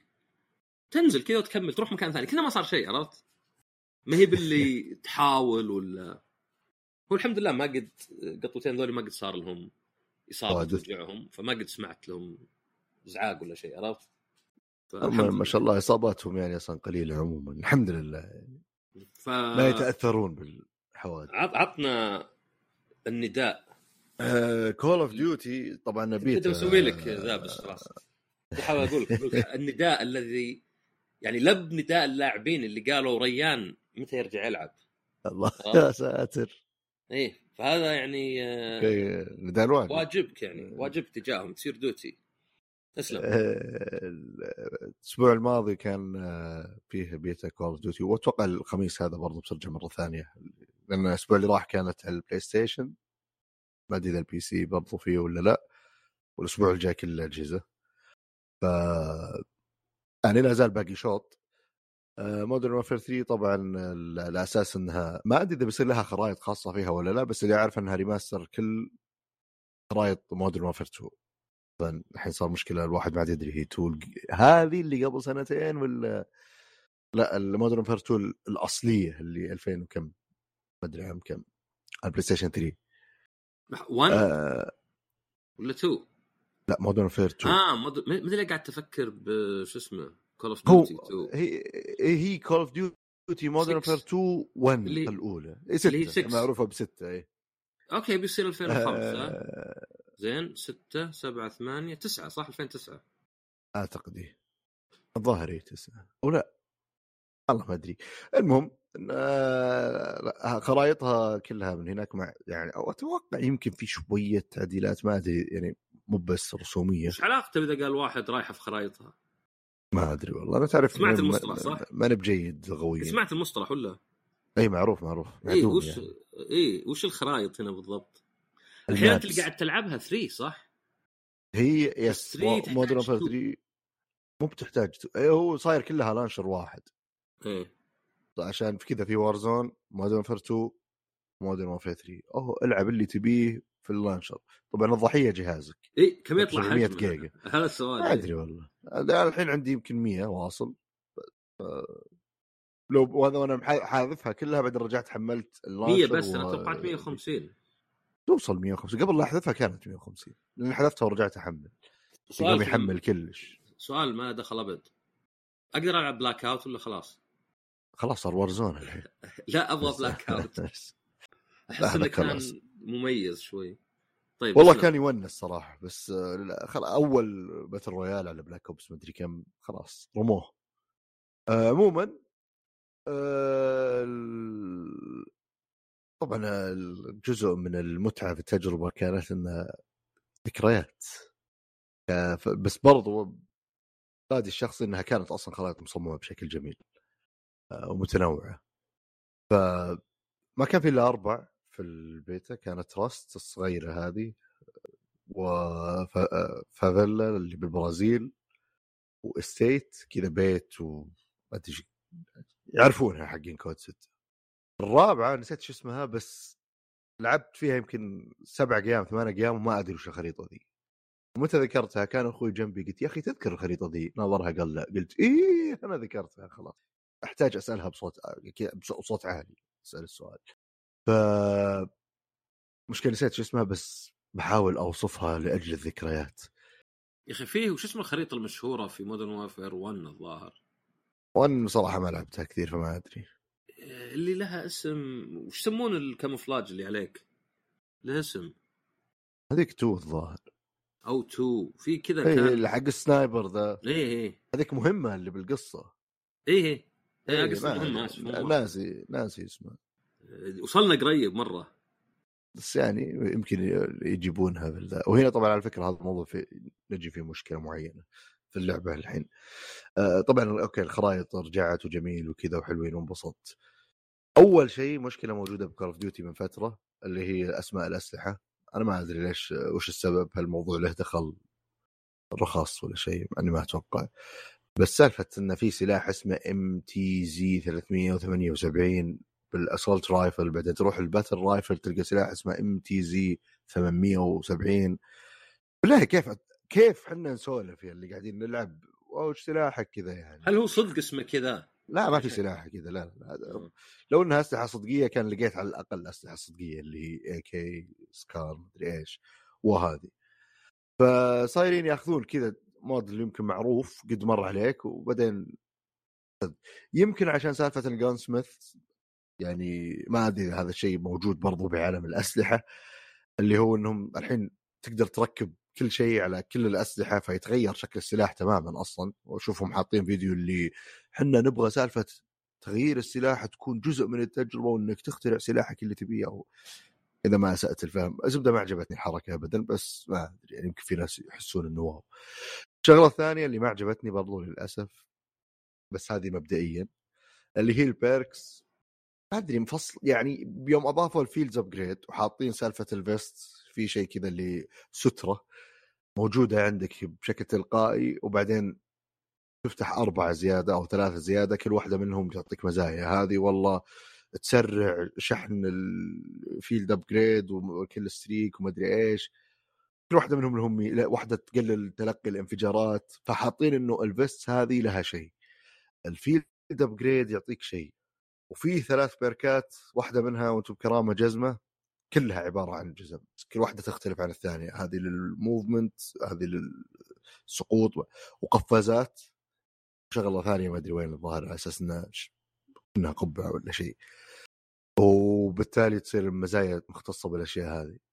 تنزل كذا وتكمل تروح مكان ثاني كذا ما صار شيء عرفت؟ ما هي باللي تحاول ولا هو الحمد لله ما قد قطوتين ذولي ما قد صار لهم إصابة. توجعهم فما قد سمعت لهم ازعاج ولا شيء عرفت؟ ما شاء الله إصاباتهم يعني أصلا قليلة عموما الحمد لله لله. ف... لا يتأثرون بالحوادث عط- عطنا النداء. Call of Duty طبعا كنت بيتا مسوي لك ذا بس خلاص بحاول أقول لك النداء الذي يعني لب نداء اللاعبين اللي قالوا ريان متى يرجع يلعب. الله آه. يا ساتر. إيه فهذا يعني آه، okay نداء الواجب واجبك يعني واجبك تجاههم تصير duty. تسلم. آه، الأسبوع الماضي كان آه، فيه beta Call of Duty وأتوقع الخميس هذا برضه بترجع مرة ثانية. لأن الأسبوع اللي راح كانت على ال PlayStation. ما أدري إذا ال PC برضه فيه ولا لأ. والأسبوع الجاي كل الأجهزة. ف يعني لا زال باقي شوط. Modern Warfare 3 طبعا ال- الأساس إنها ما أدري إذا بيصير لها خرائط خاصة فيها ولا لأ بس اللي أعرف إنها remaster كل خرائط Modern Warfare 2 طبعا الحين صار مشكلة الواحد ما عاد يدري هي two هذه اللي قبل سنتين ولا لأ ال Modern Warfare 2 الأصلية اللي 2000 وكم. ما أدري عام كم على ال PlayStation 3 1 آه ولا 2 لا Modern Warfare 2 آه ادري ليه قاعد تفكر بشو اسمه Call of Duty 2 هي هي Call of Duty Modern. Warfare 2 1 اللي- الأولى. اللي هي ستة six. معروفة بستة اي okay بيصير 2005 آه. زين 6 7 8 9 صح؟ 2009 أعتقد إيه. الظاهر إيه تسعة ولا والله ما أدري. المهم لا، خرائطها كلها من هناك مع يعني أو أتوقع يمكن في شوية تعديلات ما أدري يعني مو بس رسومية إيش علاقته إذا قال واحد رايحة في خرائطها؟ ما أدري والله أنا تعرف سمعت المصطلح، صح؟ ما أنا بجيد لغويا سمعت المصطلح ولا؟ اي معروف معروف اي وش يعني. اي وش الخرائط هنا بالضبط؟ الحين اللي. قاعد تلعبها 3 صح؟ هي يس Modern two. 3 مو بتحتاج هو صاير كلها launcher واحد إيه عشان في كذا في Warzone Modern Warfare 2 Modern Warfare 3 أوه العب اللي تبيه في ال launcher. طبعا الضحية جهازك إي كم يطلع 700 حجمه؟ جيجا. هذا السؤال ما أدري والله. أنا الحين عندي يمكن 100 واصل ف- لو وهذا وأنا حاذفها كلها بعدين رجعت حملت 100 ال launcher بس أنا و- توقعت 150 توصل 150 قبل لا أحذفها كانت 150 لأن حذفتها ورجعت أحمل. سؤال يحمل كلش. سؤال ما دخل أبد. أقدر ألعب Blackout ولا خلاص؟ خلاص صار Warzone الحين لا أبغى Black out أحس إنه كان. مميز شوي طيب والله. كان يونس صراحة بس آه،. أول battle royale على Black Ops مدري كم خلاص رموه آه، عموما آه، ال- طبعا الجزء من المتعة في التجربة كانت انها ذكريات آه، بس برضو اعتقادي الشخصي إنها كانت أصلا خرائط مصممة بشكل جميل آه، ومتنوعة. فما كان في إلا أربع في البيتا كانت Rust الصغيرة هذه و Favela اللي بالبرازيل و Estate كذا بيت وما يعرفونها حقين COD 6 الرابعة نسيت شو اسمها بس لعبت فيها يمكن سبع أيام ثمان أيام وما أدري وش الخريطة ذي. ومتى ذكرتها؟ كان أخوي جنبي قلت يا أخي تذكر الخريطة ذي؟ نظرها قال لا. قلت إيه أنا ذكرتها خلاص. أحتاج أسألها بصوت كذا بصوت عالي أسأل السؤال. ف مشكلة نسيت شو اسمها بس بحاول أوصفها لأجل الذكريات. يا أخي فيه وش اسمه الخريطة المشهورة في Modern Warfare 1 الظاهر؟ one صراحة ما لعبتها كثير فما أدري. اللي لها اسم وش يسمون ال camouflage اللي عليك؟ لها اسم. هذيك two الظاهر. أو two في كذا اي كان اللي حق ال sniper ذا. إيه إيه. هذيك مهمة اللي بالقصة. إيه. إيه، اسف مو واحد. ناسي ناسي اسمه. وصلنا قريب مرة. بس يعني يمكن يجيبونها وهنا طبعا على فكرة هذا الموضوع في نجي في مشكلة معينة في اللعبة الحين. آه طبعا okay الخرائط رجعت وجميل وكذا وحلوين وانبسطت. أول شيء مشكلة موجودة ب Call of Duty من فترة اللي هي أسماء الأسلحة. أنا ما أدري ليش وش السبب هل الموضوع له دخل رخص ولا شيء اني ما أتوقع. بس سالفة انه في سلاح اسمه MTZ 378 بال assault rifle بعدين تروح ال battle rifle تلقى سلاح اسمه MTZ 870 بالله كيف كيف إحنا نسولف يعني اللي قاعدين نلعب؟ وش سلاحك كذا يعني؟ هل هو صدق اسمه كذا؟ لا ما في سلاح كذا لا لا لو إنها أسلحة صدقية كان لقيت على الأقل أسلحة صدقية اللي هي AK SCAR مدري إيش وهذه. فصايرين ياخذون كذا mod اللي يمكن معروف قد مر عليك وبعدين يمكن عشان سالفة ال gunsmith يعني ما أدري هذا الشيء موجود برضو بعالم الأسلحة اللي هو إنهم الحين تقدر تركب كل شيء على كل الأسلحة فيتغير شكل السلاح تماما أصلا. وأشوفهم حاطين فيديو اللي حنا نبغى سالفة تغيير السلاح تكون جزء من التجربة وإنك تخترع سلاحك اللي تبيه أو إذا ما أسأت الفهم. الزبدة ما عجبتني الحركة ابدا بس ما أدري يعني يمكن في ناس يحسون إنه واو. الشغلة الثانية اللي ما عجبتني برضو للأسف بس هذه مبدئيا اللي هي ال perks. ما أدري مفصل يعني يوم أضافوا ال field upgrade وحاطين سالفة ال vest في شيء كذا اللي سترة موجودة عندك بشكل تلقائي وبعدين تفتح أربعة زيادة أو ثلاثة زيادة كل واحدة منهم تعطيك مزايا. هذه والله تسرع شحن ال field upgrade و killstreak ومدري إيش. كل واحدة منهم لهم واحدة تقلل تلقي الانفجارات فحاطين إنه ال vest هذه لها شيء. ال field upgrade يعطيك شيء. وفي ثلاث perk ات واحدة منها وأنتم بكرامة جزمة كلها عبارة عن جزم. كل واحدة تختلف عن الثانية. هذه لل movement هذه للسقوط وقفازات. شغلة ثانية ما أدري وين الظاهر على أساس إنها إنها قبعة ولا شيء. وبالتالي تصير المزايا مختصة بالأشياء هذه.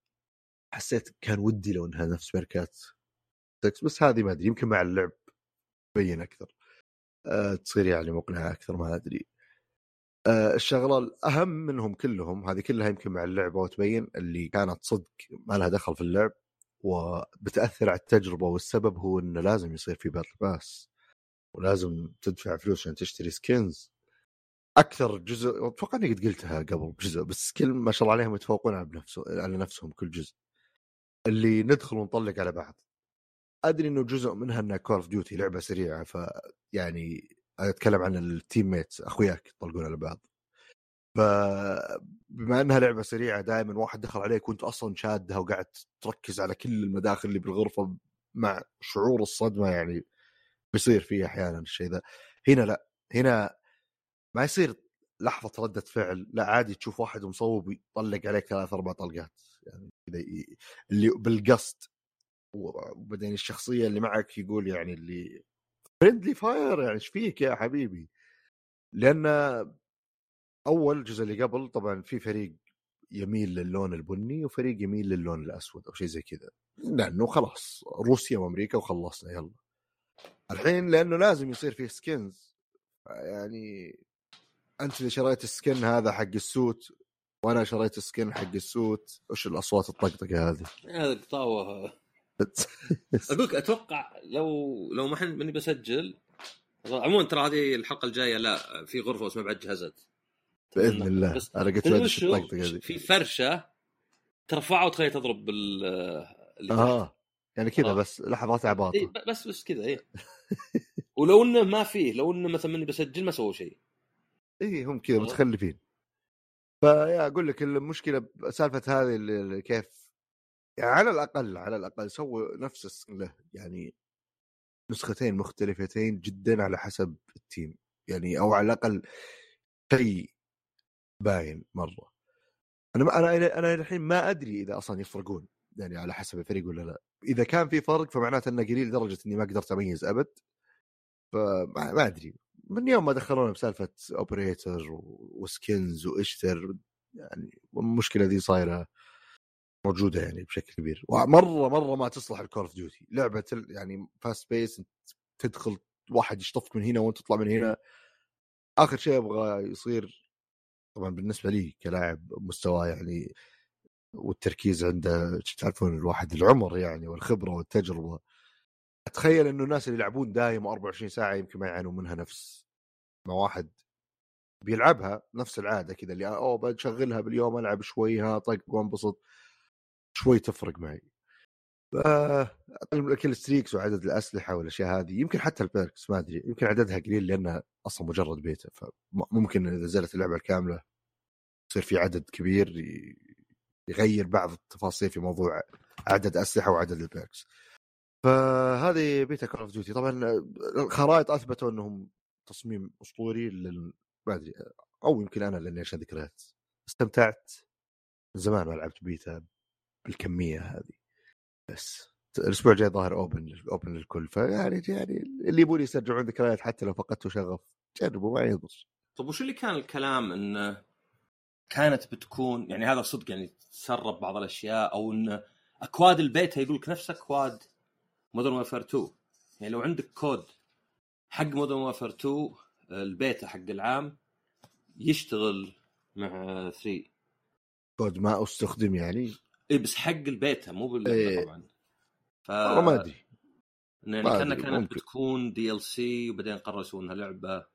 حسيت كان ودي لو انها نفس سكس بس هذه ما أدري يمكن مع اللعب تبين أكثر. أه تصير يعني مقنعة أكثر ما أدري. أه الشغلة الأهم منهم كلهم هذه كلها يمكن مع اللعبة وتبين اللي كانت صدق ما لها دخل في اللعب وبتأثر على التجربة والسبب هو إنه لازم يصير في battle pass ولازم تدفع فلوس عشان تشتري skins أكثر جزء أتوقع إني قد قلتها قبل بجزء بس كل ما شاء الله عليهم يتفوقون على بنفسه على نفسهم كل جزء. اللي ندخل ونطلق على بعض. أدري إنه جزء منها إنها Call of Duty لعبة سريعة ف يعني أتكلم عن ال teammates أخوياك يطلقون على بعض. فبما إنها لعبة سريعة دائما واحد دخل عليك وأنت أصلا شادها وقاعد تركز على كل المداخل اللي بالغرفة مع شعور الصدمة يعني بيصير فيه أحيانا الشيء ذا. هنا لأ هنا ما يصير لحظة ردة فعل لأ عادي تشوف واحد مصوب يطلق عليك ثلاث أربع طلقات. يعني اللي بالقصد. وبعدين الشخصية اللي معك يقول يعني اللي friendly fire يعني إيش فيك يا حبيبي؟ لأن أول جزء اللي قبل طبعا في فريق يميل للون البني وفريق يميل للون الأسود أو شيء زي كذا. لأنه خلاص روسيا وأمريكا وخلصنا يلا. الحين لأنه لازم يصير فيه skins يعني أنت اللي شريت السكن هذا حق السوت وأنا شريت السكن حق السوت وش الأصوات الطقطقة هذه؟ هذا قطاوة. أقول لك أتوقع لو لو ما حن- ماني بسجل عموما ترى هذه الحلقة الجاية لا في غرفة بس ما بعد جهزت بإذن الله. بس أنا قلت وش؟ الطقطقة هذه. في فرشة ترفعها وتخليها تضرب بال آه يعني كذا آه. بس لحظات إيه عباطه ب- بس بس كذا إيه ولو إنه ما فيه لو إنه مثلا ماني بسجل ما سووا شيء. إي إيه، هم كذا آه. متخلفين. فيا أقول لك المشكلة سالفة هذه اللي- كيف؟ يعني على الأقل على الأقل سووا نفس له يعني نسختين مختلفتين جدا على حسب التيم يعني أو على الأقل شيء باين مرة. أنا ما أنا أنا الحين ما أدري إذا أصلا يفرقون يعني على حسب الفريق ولا لا. إذا كان في فرق فمعناته إنه قليل لدرجه إني ما قدرت أميز أبد فما ما أدري. من يوم ما دخلونا بسالفة operator و skins وإشتر يعني المشكلة ذي صايرة موجودة يعني بشكل كبير. ومرة مرة ما تصلح ال Call of Duty لعبة يعني fast pace تدخل واحد يشطفك من هنا وأنت تطلع من هنا. آخر شيء أبغى يصير طبعا بالنسبة لي كلاعب مستوى يعني والتركيز عنده تعرفون الواحد العمر يعني والخبرة والتجربة أتخيل إنه الناس اللي يلعبون دايم 24 ساعة يمكن ما يعانون منها نفس ما واحد بيلعبها نفس العادة كذا اللي أوه بشغلها باليوم ألعب شوي ها طق وأنبسط. شوي تفرق معي. killstreaks وعدد الأسلحة والأشياء هذه يمكن حتى ال perks ما أدري يمكن عددها قليل لأنها أصلا مجرد بيتا فممكن إذا نزلت اللعبة الكاملة يصير في عدد كبير يغير بعض التفاصيل في موضوع عدد أسلحة وعدد ال perks. فهذه beta Call of Duty. طبعا الخرائط أثبتوا إنهم تصميم أسطوري لل... ما أدري أو يمكن أنا لأني عشان ذكريات. استمتعت من زمان ما لعبت بيتا بالكمية هذه. بس الأسبوع الجاي ظاهر open open للكل. فيعني يعني اللي يبون يسترجعون ذكريات حتى لو فقدتوا شغف جربوا ما يضر طيب وش اللي كان الكلام انه كانت بتكون يعني هذا صدق يعني تسرب بعض الأشياء أو إن أكواد البيتا يقول لك نفس أكواد Modern Warfare 2 يعني لو عندك كود حق Modern Warfare 2 البيتا حق العام يشتغل مع 3 كود ما أستخدم يعني؟ اي بس حق البيتا مو باللعبه إيه. طبعا. ف والله ما أدري. يعني ما كأنها كانت ممكن. بتكون DLC وبعدين قرروا يسوونها لعبة.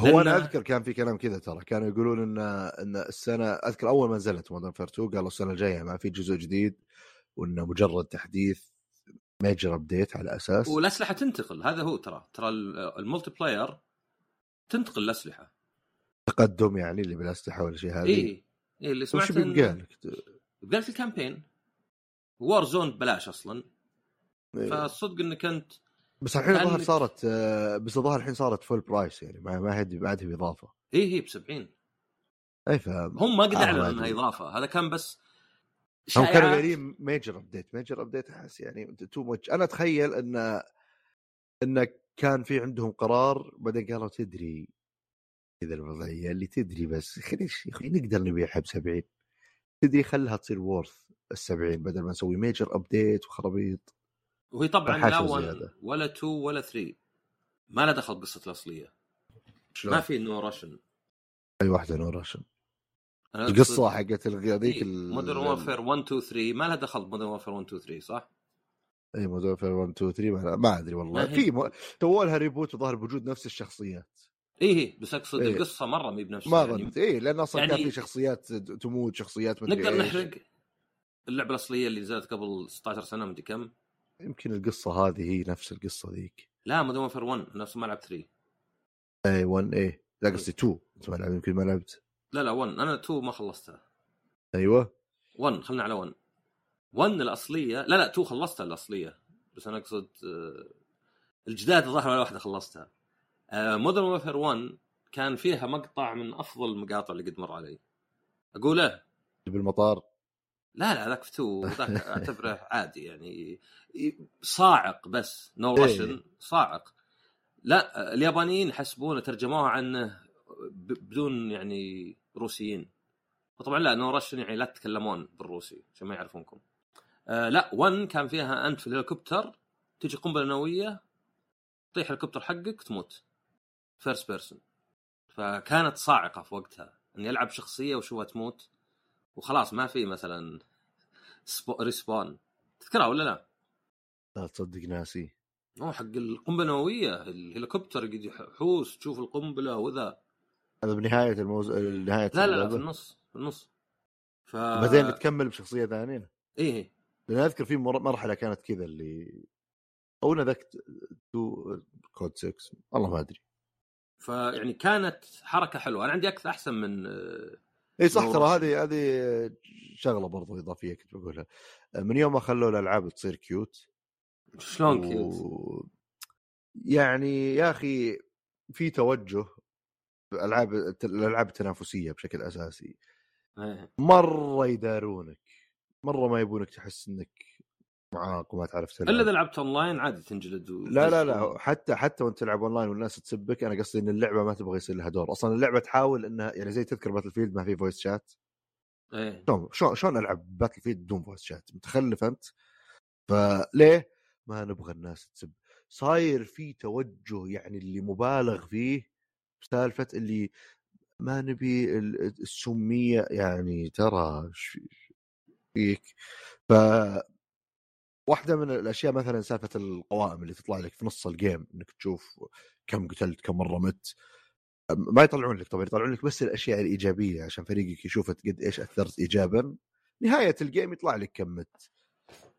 هو أنا أذكر كان في كلام كذا ترى. كانوا يقولون ان إن السنة أذكر أول ما نزلت Modern Warfare 2 قالوا السنة الجاية ما في جزء جديد وإنه مجرد تحديث. major update على أساس. والأسلحة تنتقل هذا هو ترى. ترى ال- ال multiplayer تنتقل الأسلحة. تقدم يعني اللي بالأسلحة والاشياء هذه؟ اي اي اللي وش سمعت بيبقى إن- لك؟ بقالك ال campaign. Warzone ببلاش أصلا. إيه. فالصدق إنك أنت بس الحين الظاهر صارت آه، بس الظاهر الحين صارت full price يعني ما ما هي ما عاد هي بإضافة. اي هي ب 70 اي ف هم ما قد آه، اعلنوا ما إنها. إضافة. هذا كان بس هم كانوا. قايلين major update major update أحس يعني too much أنا أتخيل إن إن كان في عندهم قرار بعدين قالوا تدري كذا الوضعية اللي تدري بس خلينا نقدر نبيعها ب 70 تدري خلها تصير worth ال 70 بدل ما نسوي major update وخرابيط. وهي طبعا لا حاشا 1 زيادة. ولا 2 ولا 3 ما له دخل بقصه الأصلية. ما في نو راشن أي واحدة No Russian القصة حقت هذيك مودرن وورفير 1 2 3 ما لها دخل ب Modern Warfare 1 2 3 صح؟ اي Modern Warfare 1 2 3 ما, أدري والله. في م... سووا لها reboot وظهر بوجود نفس الشخصيات. اي هي بس أقصد إيه. القصة مرة مي بنفس ما يعني ظنت اي لأن أصلا كان يعني- في شخصيات تموت شخصيات مدري نقدر. نحرق اللعبة الأصلية اللي نزلت قبل 16 سنة مدري كم؟ يمكن القصة هذه هي نفس القصة ذيك. لا Modern Warfare 1 نفس ما لعبت 3 اي 1 اي لا قصدي 2 أنت ما لعبت يمكن ما لعبت. لا لا 1 أنا 2 ما خلصتها. أيوه. 1 خلينا على 1 1 الأصلية لا لا 2 خلصتها الأصلية. بس أنا أقصد آه، الجداد الظاهر ولا واحدة خلصتها. Modern Warfare 1 كان فيها مقطع من أفضل المقاطع اللي قد مر علي. أقوله؟ بالمطار لا لا ذاك فتو ذاك أعتبره عادي يعني. صاعق بس. No إيه. Russian صاعق. لا اليابانيين يحسبونه ترجموها عنه بدون يعني روسيين. وطبعا لا No Russian يعني لا تتكلمون بالروسي عشان ما يعرفونكم. آه لا 1 كان فيها أنت في الهليكوبتر تجي قنبلة نووية تطيح الهليكوبتر حقك تموت. first person فكانت صاعقة في وقتها اني العب شخصية واشوفها تموت. وخلاص ما في مثلا سبو... respawn تذكرها ولا لا؟ لا تصدق ناسي. هو حق القنبلة النووية الهليكوبتر قد يحوس تشوف القنبلة وذا. هذا بنهاية الموز... نهاية لا لا, لا في. النص في النص ف بعدين تكمل بشخصية ثانية إيه إيه. لأن أذكر في مر- مرحلة كانت كذا اللي أو إن ذاك تو كود 6 والله ما أدري فيعني كانت حركة حلوة أنا عندي أكثر أحسن من إي صح ترى. هذه هذه شغلة برضو إضافية كنت بقولها من يوم ما خلوا الألعاب تصير كيوت شلون كيوت و... يعني يا أخي في توجه العاب الألعاب التنافسية بشكل أساسي. إيه. مرة يدارونك مرة ما يبونك تحس إنك معاق وما تعرف تلعب. إلا إذا لعبت أونلاين عادي تنجلد و... لا لا لا حتى حتى وأنت تلعب أونلاين والناس تسبك أنا قصدي إن اللعبة ما تبغى يصير لها دور. أصلا اللعبة تحاول إنها يعني زي تذكر Battlefield ما في voice chat إيه. شلون شلون ألعب Battlefield بدون voice chat متخلف أنت؟ فليه؟ ما نبغى الناس تسب. صاير في توجه يعني اللي مبالغ فيه بسالفه اللي ما نبي ال- السمية يعني ترى فيك؟ ف واحدة من الأشياء مثلا سالفة القوائم اللي تطلع لك في نص الجيم إنك تشوف كم قتلت كم مرة مت. ما يطلعون لك طبعا يطلعون لك بس الأشياء الإيجابية عشان فريقك يشوف قد إيش أثرت ايجابا. نهاية الجيم يطلع لك كم مت.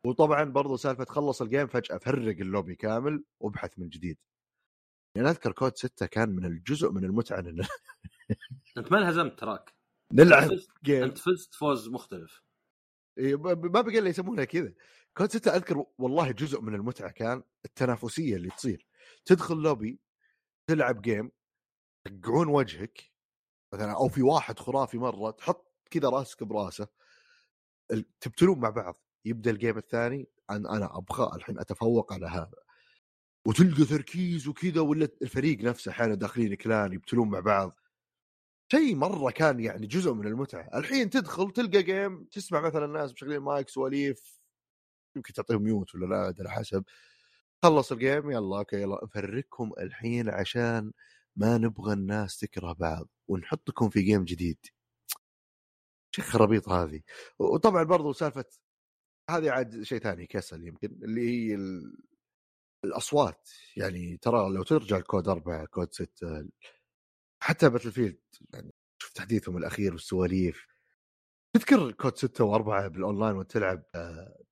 وطبعا برضو سالفة خلص ال game فجأة فرق اللوبي كامل وابحث من جديد. يعني أذكر COD 6 كان من الجزء من المتعة إن أنت ما انهزمت تراك. نلعب game. أنت فزت فوز مختلف. ما بقى إلا يسمونها كذا. COD 6 أذكر والله جزء من المتعة كان التنافسية اللي تصير. تدخل لوبي تلعب game يرقعون وجهك مثلا أو في واحد خرافي مرة تحط كذا راسك براسه تbattleون مع بعض. يبدأ ال game الثاني أن أنا أبغى الحين أتفوق على هذا. وتلقى تركيز وكذا ولا الفريق نفسه أحيانا داخلين clan يbattleون مع بعض. شيء مرة كان يعني جزء من المتعة. الحين تدخل تلقى game تسمع مثلا الناس مشغلين مايك سواليف يمكن تعطيهم mute ولا لا على حسب. خلص ال game يلا okay يلا نفرقكم الحين عشان ما نبغى الناس تكره بعض ونحطكم في game جديد. شيء خرابيط هذه وطبعا برضو سالفة هذه عاد شيء ثاني كسل يمكن اللي هي ال... الأصوات يعني ترى لو ترجع ال COD أربعة COD ستة حتى Battlefield يعني شوف تحديثهم الأخير والسواليف. تذكر COD ستة وأربعة بالأونلاين وأنت تلعب آه،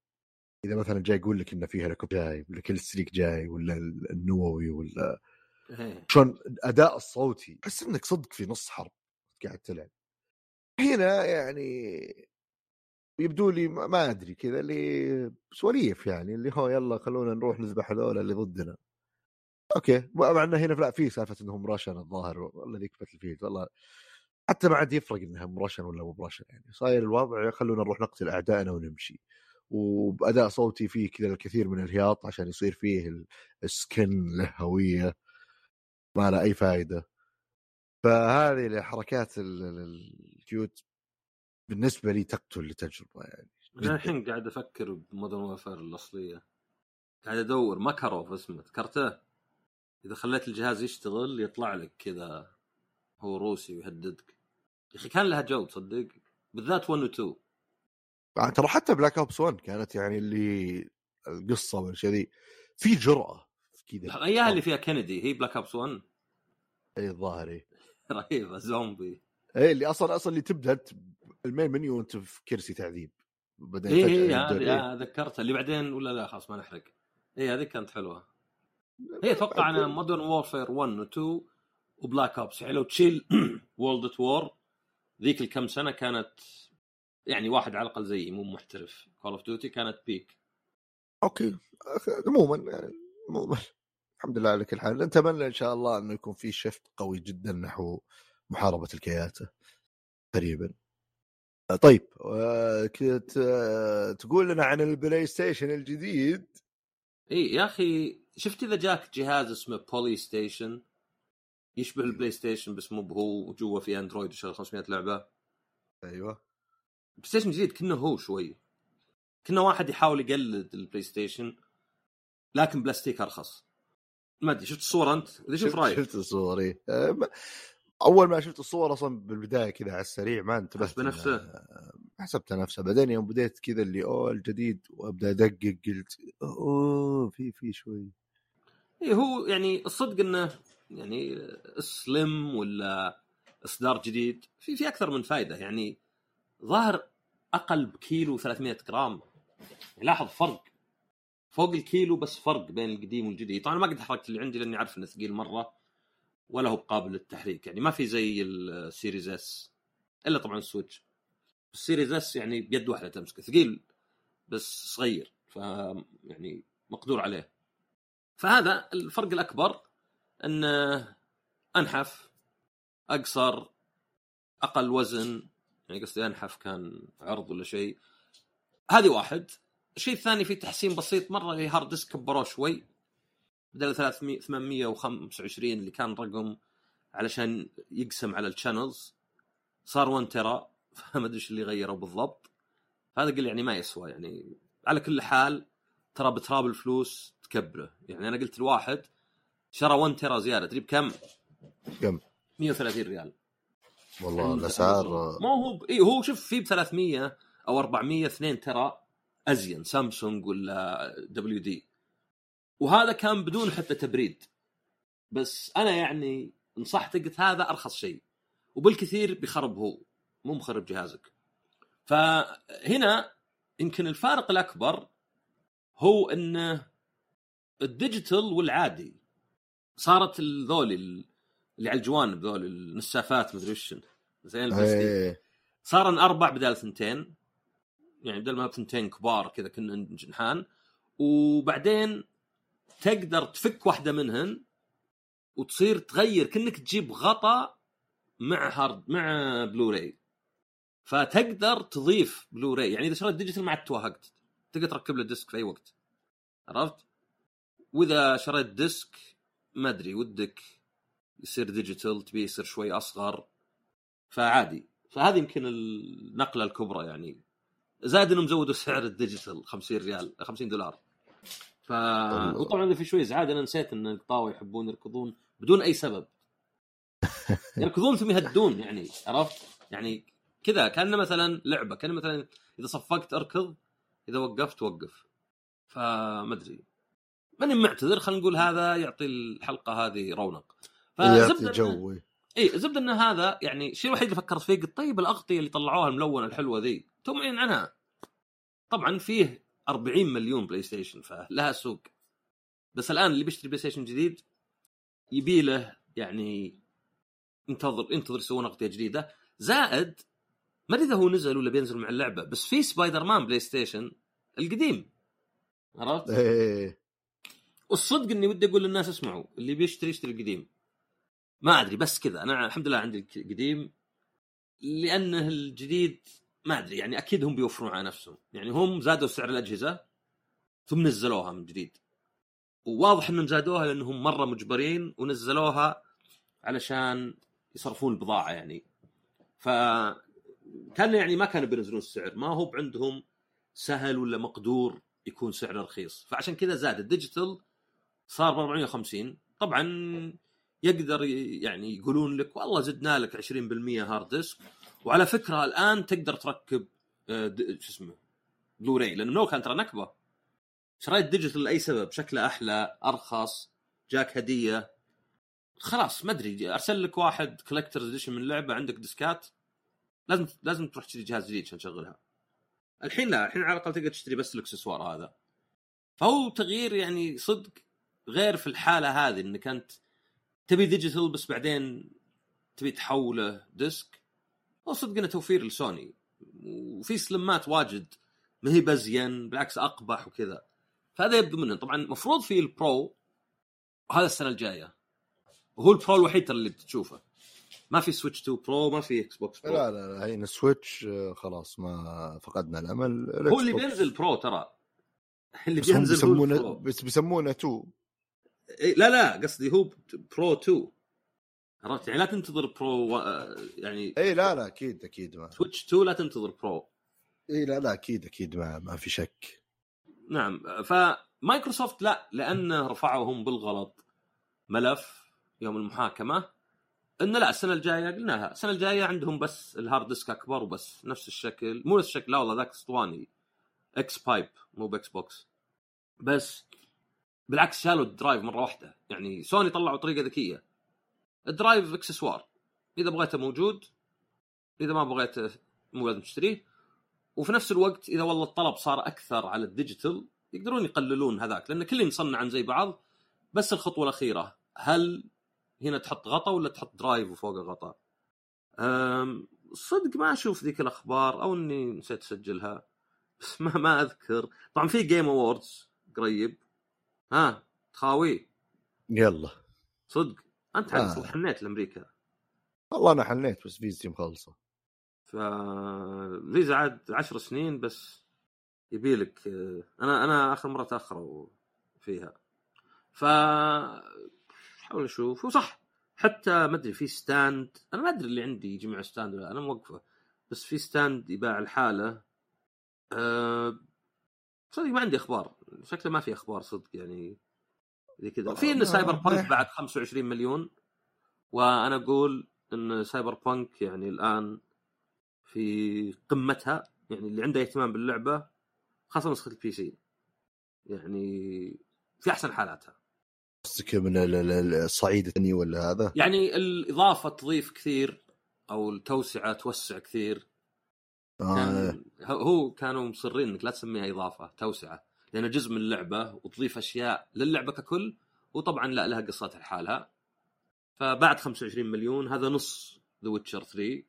إذا مثلا جاي يقول لك ان في هليكوبتر جاي ولا killstreak جاي ولا النووي ولا إيه. شلون الاداء الصوتي. تحس إنك صدق في نص حرب قاعد تلعب. هنا يعني يبدو لي ما أدري كذا اللي سواليف يعني اللي هو يلا خلونا نروح نذبح هذول اللي ضدنا. أوكي مع إنه هنا لأ في سالفة إنهم راشن الظاهر ولا ذيك باتل فيلد والله حتى ما عاد يفرق إنها مرشن ولا مو مرشن يعني. صاير الوضع خلونا نروح نقتل أعدائنا ونمشي. وبأداء صوتي فيه كذا الكثير من الهياط عشان يصير فيه ال- السكن له هوية ما له أي فائده فهذه الحركات ال- ال- ال cute بالنسبة لي تقتل التجربه يعني. جداً. الحين قاعد أفكر ب Modern Warfare الأصلية. قاعد أدور ماكاروف اسمه ذكرته؟ إذا خليت الجهاز يشتغل يطلع لك كذا هو روسي ويهددك. يا أخي كان لها جو تصدق؟ بالذات 1 و 2 آه، ترى حتى Black Ops 1 كانت يعني اللي القصة والاشياء ذي في جرأة كذا اياها اللي فيها Kennedy هي Black Ops 1 أي الظاهر إي. رهيبة زومبي. إيه، اللي أصلا أصلا اللي تبدأ ال main menu وانت في كرسي تعذيب بعدين اي اي هذه إيه. آه، ذكرتها اللي بعدين ولا لا خلاص ما نحرق. اي هذه كانت حلوة. هي أتوقع أنا Modern Warfare 1 و 2 و Black Ops يعني لو تشيل World War ذيك الكم سنة كانت يعني واحد على الأقل زيي مو محترف. Call of Duty كانت بيك okay. عموما يعني عموما. الحمد لله على كل حال. نتمنى إن شاء الله إنه يكون في shift قوي جدا نحو محاربة الكياتة. قريبا. طيب آه، كنت آه، تقول لنا عن ال PlayStation الجديد؟ إي يا أخي شفت إذا جاك جهاز اسمه PolyStation يشبه ال PlayStation بس مو بهو وجوا في Android وشغل 500 لعبة. أيوه. PlayStation جديد كنا هو شوي. كنا واحد يحاول يقلد ال PlayStation لكن بلاستيك أرخص. ما أدري شفت الصورة أنت؟ إذا شوف شفت- رأيك. شفت الصور إيه. آه، أول ما شفت الصور أصلا بالبداية كذا على السريع ما انتبهت حسب نفسه. إنه- حسبت نفسه. بعدين يوم بديت كذا اللي أوه الجديد وأبدأ أدقق قلت أوه في في شوي. اي هو يعني الصدق إنه يعني slim ولا إصدار جديد في في أكثر من فائده يعني ظاهر أقل بكيلو 300 جرام. لاحظ فرق. فوق الكيلو بس فرق بين القديم والجديد. طبعا ما قد حركت اللي عندي لأني عارف إنه ثقيل مرة. ولا هو قابل للتحريك. يعني ما في زي ال Series S إلا طبعا ال Switch. ال Series S يعني بيد واحدة تمسكه ثقيل بس صغير. ف يعني مقدور عليه. فهذا الفرق الأكبر انه أنحف أقصر أقل وزن. يعني قصدي أنحف كان عرض ولا شيء. هذه واحد. الشيء الثاني في تحسين بسيط مرة اللي hard disk كبروه شوي. بدل 300 825 اللي كان رقم علشان يقسم على ال channels صار 1 تيرا فما أدري إيش اللي غيروا بالضبط. هذا قل يعني ما يسوى يعني على كل حال ترى بتراب الفلوس تكبره. يعني أنا قلت الواحد شرى 1 ترى زيادة. تدري بكم؟ كم؟ 130 ريال. والله الأسعار أمازون. ما هو ب... اي هو شوف في ب 300 أو 400 اثنين ترى ازين سامسونج ولا دبليو دي وهذا كان بدون حتى تبريد. بس أنا يعني نصحته قلت هذا أرخص شيء. وبالكثير بيخرب هو مو مخرب جهازك. فهنا يمكن الفارق الأكبر هو انه ال digital والعادي. صارت ذولي اللي على الجوانب ذولي النسافات مدري وش زين البلاستيك. إيه صار أربع بدال ثنتين. يعني بدل ما ثنتين كبار كذا كنا جنحان وبعدين تقدر تفك واحدة منهن وتصير تغير كأنك تجيب غطا مع hard مع بلوراي فتقدر تضيف بلوراي يعني إذا شريت digital ما عاد توهقت. تقدر تركب له disc في أي وقت. عرفت؟ وإذا شريت disc ما أدري ودك يصير digital تبي يصير شوي أصغر. فعادي. فهذه يمكن النقلة الكبرى يعني. زائد إنهم زودوا سعر ال digital 50 ريال 50 دولار. ف وطبعا في شوي إزعاج. أنا نسيت إن القطاوة يحبون يركضون بدون أي سبب. يركضون ثم يهدون يعني عرفت؟ يعني كذا كأنه مثلا لعبة كان مثلا إذا صفقت أركض إذا وقفت وقف فما أدري. ماني معتذر خلينا نقول هذا يعطي الحلقة هذه رونق. فزبده جو. إي زبدة ان هذا يعني الشيء الوحيد اللي فكرت فيه قلت طيب الأغطية اللي طلعوها الملونة الحلوة ذي تو معلن عنها. طبعا فيه 40 مليون PlayStation فلها سوق. بس الآن اللي بيشتري PlayStation جديد يبي له يعني انتظر انتظر يسوون أغطية جديدة. زائد ما أدري إذا هو نزل ولا بينزل مع اللعبة بس في Spider-Man PlayStation القديم. عرفت؟ إيه والصدق إني ودي أقول للناس اسمعوا اللي بيشتري يشتري القديم. ما أدري بس كذا. أنا الحمد لله عندي القديم لأنه الجديد ما أدري يعني أكيد هم بيوفرون على نفسهم. يعني هم زادوا سعر الأجهزة ثم نزلوها من جديد. وواضح إنهم زادوها لأنهم مرة مجبرين ونزلوها علشان يصرفون البضاعه يعني. ف كان يعني ما كانوا بينزلون السعر ما هو عندهم سهل ولا مقدور يكون سعره رخيص. فعشان كذا زاد. الديجيتال صار ب 450 طبعا يقدر يعني يقولون لك والله زدنا لك 20% hard disk وعلى فكرة الآن تقدر تركب آه، شو اسمه بلوراي لأنه أول كان ترى نكبة. شريت digital لأي سبب؟ شكله أحلى أرخص جاك هدية. خلاص ما أدري أرسل لك واحد collector's edition من لعبة عندك ديسكات. لازم لازم تروح تشتري جهاز جديد عشان تشغلها. الحين لا الحين على الأقل تقدر تشتري بس الإكسسوار هذا. فهو تغيير يعني صدق غير في الحالة هذه إنك أنت تبي digital بس بعدين تبي تحوله disc. هو صدق إنه توفير لسوني. وفي سلمات واجد ما هي بزين بالعكس أقبح وكذا. فهذا يبدو منه. طبعا المفروض في ال Pro وهذا السنة الجاية. وهو ال Pro الوحيد ترى اللي بتشوفه ما في Switch 2 Pro ما في Xbox Pro. لا لا لا هين Switch آه، خلاص ما فقدنا الأمل. هو اللي. بينزل Pro ترى. اللي بينزل بيسمونه. بس بيسمونه 2 إيه، لا لا قصدي هو Pro 2 عرفت؟ يعني لا تنتظر Pro و- يعني اي لا لا أكيد أكيد ما. Switch 2 لا تنتظر Pro. اي لا لا أكيد أكيد ما, ما في شك. نعم فمايكروسوفت لا لأنه رفعوا هم بالغلط ملف يوم المحاكمة. انه لا السنة الجاية قلناها. السنة الجاية عندهم بس ال hard disk أكبر وبس نفس الشكل. مو نفس الشكل لا والله ذاك أسطواني. X pipe مو ب Xbox بس بالعكس شالوا ال drive مرة واحدة. يعني سوني طلعوا طريقة ذكية. ال drive اكسسوار. إذا بغيته موجود إذا ما بغيته مو لازم تشتريه. وفي نفس الوقت إذا والله الطلب صار أكثر على ال digital يقدرون يقللون هذاك لأن كلهم مصنعا زي بعض. بس الخطوة الأخيرة هل هنا تحط غطا ولا تحط drive وفوقه غطا؟ أم، صدق ما أشوف ذيك الأخبار أو إني نسيت أسجلها. بس ما ما أذكر. طبعا في Game Awards قريب. ها تخاوي. يلا. صدق. أنت آه. آه. حنيت لأمريكا. والله أنا حنيت بس فيزتي مخلصه ف فيزا عاد عشر سنين بس يبي لك أنا أنا آخر مرة تأخروا فيها. ف حاول أشوف وصح حتى ما أدري في stand أنا ما أدري اللي عندي يجي مع stand ولا لأ، أنا موقفه. بس في stand يباع الحالة. أه... صدق ما عندي أخبار. شكله ما في أخبار صدق يعني. زي كذا. في إن ما- Cyberpunk يح- بعد 25 مليون وأنا أقول إن Cyberpunk يعني الآن في قمتها يعني اللي عنده اهتمام باللعبة خاصة نسخة ال PC يعني في أحسن حالاتها. قصدك من ال- ال- ال- الصعيد الثاني ولا هذا؟ يعني الإضافة تضيف كثير أو التوسعة توسع كثير. آه. كان هو كانوا مصرين إنك لا تسميها إضافة توسعة. لأنه جزء من اللعبة وتضيف أشياء للعبة ككل وطبعا لا لها قصتها لحالها. فبعد 25 مليون هذا نص ذا ويتشر 3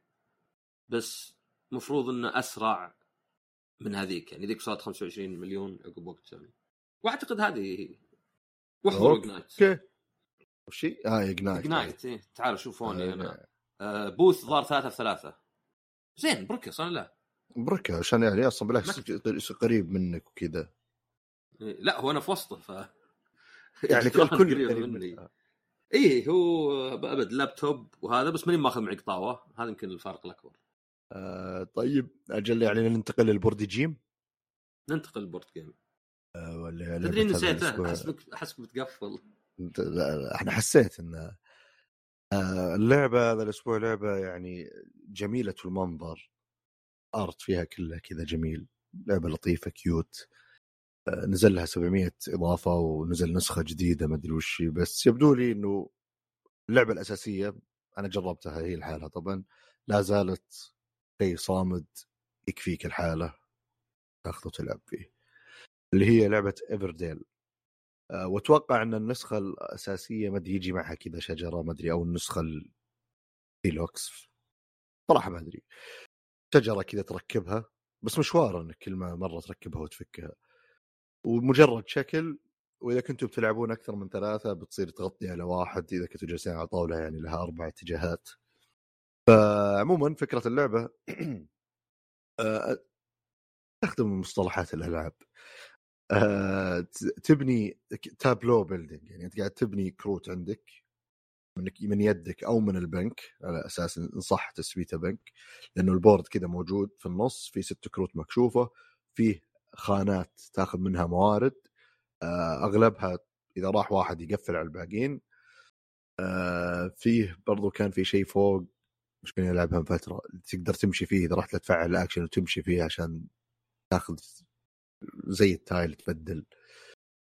بس مفروض إنه أسرع من هذيك. يعني ذيك صارت 25 مليون عقب وقت ثاني وأعتقد هذه واحضروا اجنايت أوكي وش هي؟ آه اجنايت اجنايت إيه. تعالوا شوفوني آه، أنا. آه بوث ظهر ثلاثة في ثلاثة. زين بركس أنا لا؟ بركة عشان يعني أصلا بالعكس قريب منك وكذا. إيه، لا هو أنا في وسطه ف يعني الكل قريب مني. اي هو ابد لابتوب وهذا بس ماني ماخذ معي قطاوة هذا يمكن الفارق الأكبر. آه طيب أجل يعني ننتقل لل board game؟ ننتقل لل board game. آه ولا تدري نسيته أحسبك أحسبك بتقفل إحنا حسيت إن آه اللعبة هذا الأسبوع لعبة يعني جميلة المنظر. art فيها كلها كذا جميل. لعبة لطيفة cute نزل لها 700 إضافة ونزل نسخة جديدة ما أدري وش بس يبدو لي إنه اللعبة الأساسية أنا جربتها هي لحالها طبعا لا زالت شيء صامد يكفيك الحالة تاخذه وتلعب فيه. اللي هي لعبة Everdell أه وأتوقع إن النسخة الأساسية ما أدري يجي معها كذا شجرة ما أدري أو النسخة الديلوكس صراحة ما أدري. شجرة كذا تركبها بس مشوار إنك كل ما مرة تركبها وتفكها. ومجرد شكل وإذا كنتم بتلعبون أكثر من ثلاثة بتصير تغطي على واحد إذا كنتوا جالسين على طاولة يعني لها أربع اتجاهات. فعموما فكرة اللعبة تستخدم مصطلحات الألعاب. تبني tableau building يعني أنت قاعد تبني كروت عندك من من يدك أو من البنك على أساس ان صح تسميته بنك لأنه ال board كذا موجود في النص في ست كروت مكشوفة فيه خانات تاخذ منها موارد أغلبها إذا راح واحد يقفل على الباقيين فيه برضو كان في شيء فوق مش كنا نلعبها من فترة تقدر تمشي فيه إذا رحت تفعل الأكشن وتمشي فيه عشان تاخذ زي ال tile تبدل.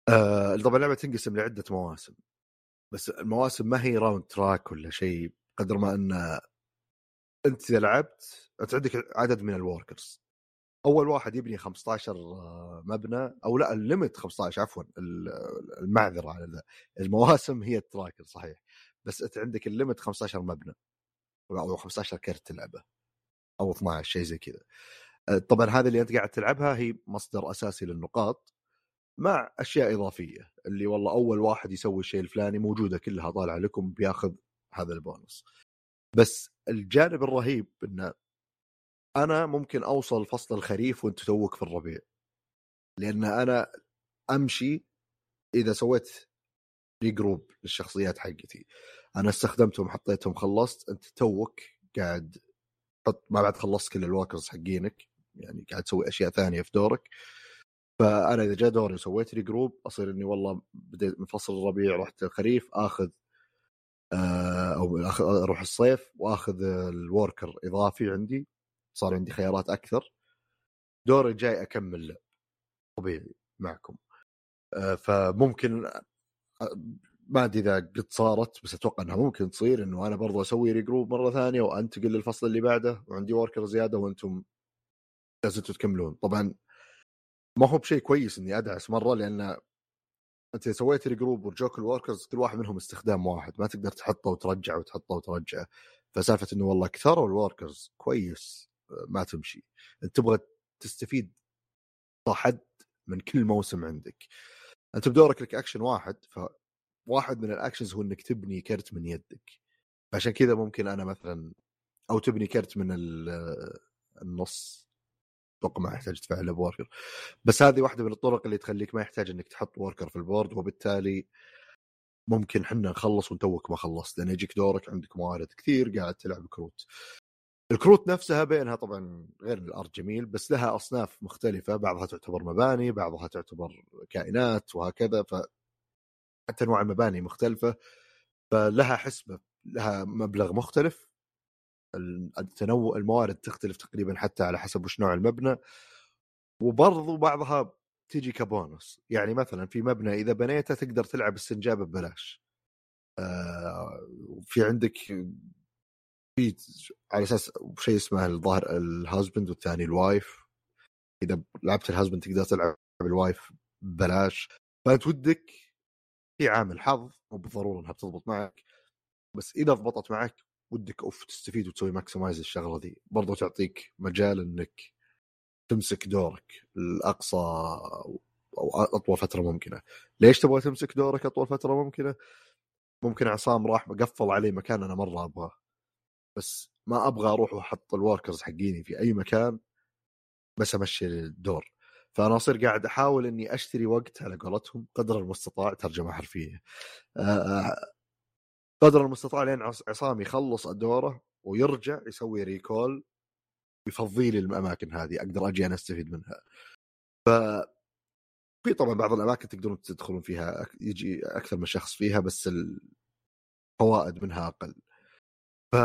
آه طبعا اللعبة تنقسم لعدة مواسم بس المواسم ما هي round track ولا شيء قدر ما إن أنت إذا لعبت أنت عندك عدد من ال workers أول واحد يبني 15 آه، مبنى أو لأ ال limit 15 عفوا المعذرة على ذا المواسم هي ال tracker صحيح. بس أنت عندك ال limit 15 مبنى أو 15 كرت تلعبه أو 12 شيء زي كذا. آه، طبعا هذه اللي أنت قاعد تلعبها هي مصدر أساسي للنقاط مع أشياء إضافية اللي والله أول واحد يسوي الشيء الفلاني موجودة كلها طالعة لكم بياخذ هذا البونص. بس الجانب الرهيب إنه أنا ممكن أوصل فصل الخريف وأنت توك في الربيع. لأن أنا أمشي إذا سويت regroup للشخصيات حقتي. أنا استخدمتهم حطيتهم خلصت أنت توك قاعد تحط ما بعد خلصت كل ال workers حقينك يعني قاعد تسوي أشياء ثانية في دورك. فأنا إذا جاء دوري وسويت regroup أصير إني والله بديت من فصل الربيع رحت الخريف آخذ آه، أو أروح الصيف وآخذ ال worker إضافي عندي. صار عندي خيارات أكثر. دوري الجاي أكمل طبيعي معكم. آه، فممكن آه، ما أدري إذا قد صارت بس أتوقع إنها ممكن تصير إنه أنا برضو أسوي regroup مرة ثانية وأنتقل للفصل اللي بعده وعندي worker زيادة وأنتم لازم تكملون. طبعا ما هو بشيء كويس إني أدعس مرة لأن أنت سويت regroup ورجوك ال workers كل واحد منهم استخدام واحد ما تقدر تحطه وترجعه وتحطه وترجعه. فسالفة إنه والله كثروا ال workers كويس. ما تمشي. أنت تبغى تستفيد حد من كل موسم عندك. أنت بدورك لك اكشن واحد فواحد من ال actions هو إنك تبني كرت من يدك. عشان كذا ممكن أنا مثلا أو تبني كرت من النص. أتوقع ما يحتاج تفعله ب worker بس هذه واحدة من الطرق اللي تخليك ما يحتاج إنك تحط worker في ال board وبالتالي ممكن حنا نخلص وتوك ما خلصت. لأن يجيك دورك عندك موارد كثير قاعد تلعب كروت. الكروت نفسها بينها طبعا غير ال art جميل بس لها أصناف مختلفة بعضها تعتبر مباني بعضها تعتبر كائنات وهكذا ف حتى انواع المباني مختلفة فلها حسبه لها مبلغ مختلف. التنوع الموارد تختلف تقريبا حتى على حسب وش نوع المبنى. وبرضو بعضها تجي كبونص يعني مثلا في مبنى إذا بنيته تقدر تلعب السنجابة ببلاش. آه في عندك في على أساس شيء اسمه الظاهر ال husband والثاني ال wife إذا لعبت ال husband تقدر تلعب ال wife ببلاش. فأنت ودك في عامل حظ مو بالضرورة إنها بتضبط معك. بس إذا ضبطت معك ودك أوف تستفيد وتسوي maximize الشغلة دي برضو تعطيك مجال إنك تمسك دورك لاقصى أو أطول فترة ممكنة. ليش تبغى تمسك دورك أطول فترة ممكنة؟ ممكن عصام راح قفل علي مكان أنا مرة أبغاه. بس ما أبغى أروح وأحط ال workers حقيني في أي مكان بس أمشي الدور. فأنا أصير قاعد أحاول إني أشتري وقت على قولتهم قدر المستطاع ترجمة حرفية. قدر المستطاع لين عصام يخلص دوره ويرجع يسوي recall يفضي لي الأماكن هذه أقدر أجي أنا أستفيد منها. ف في طبعا بعض الأماكن تقدرون تدخلون فيها يجي أكثر من شخص فيها بس الفوائد منها أقل. ف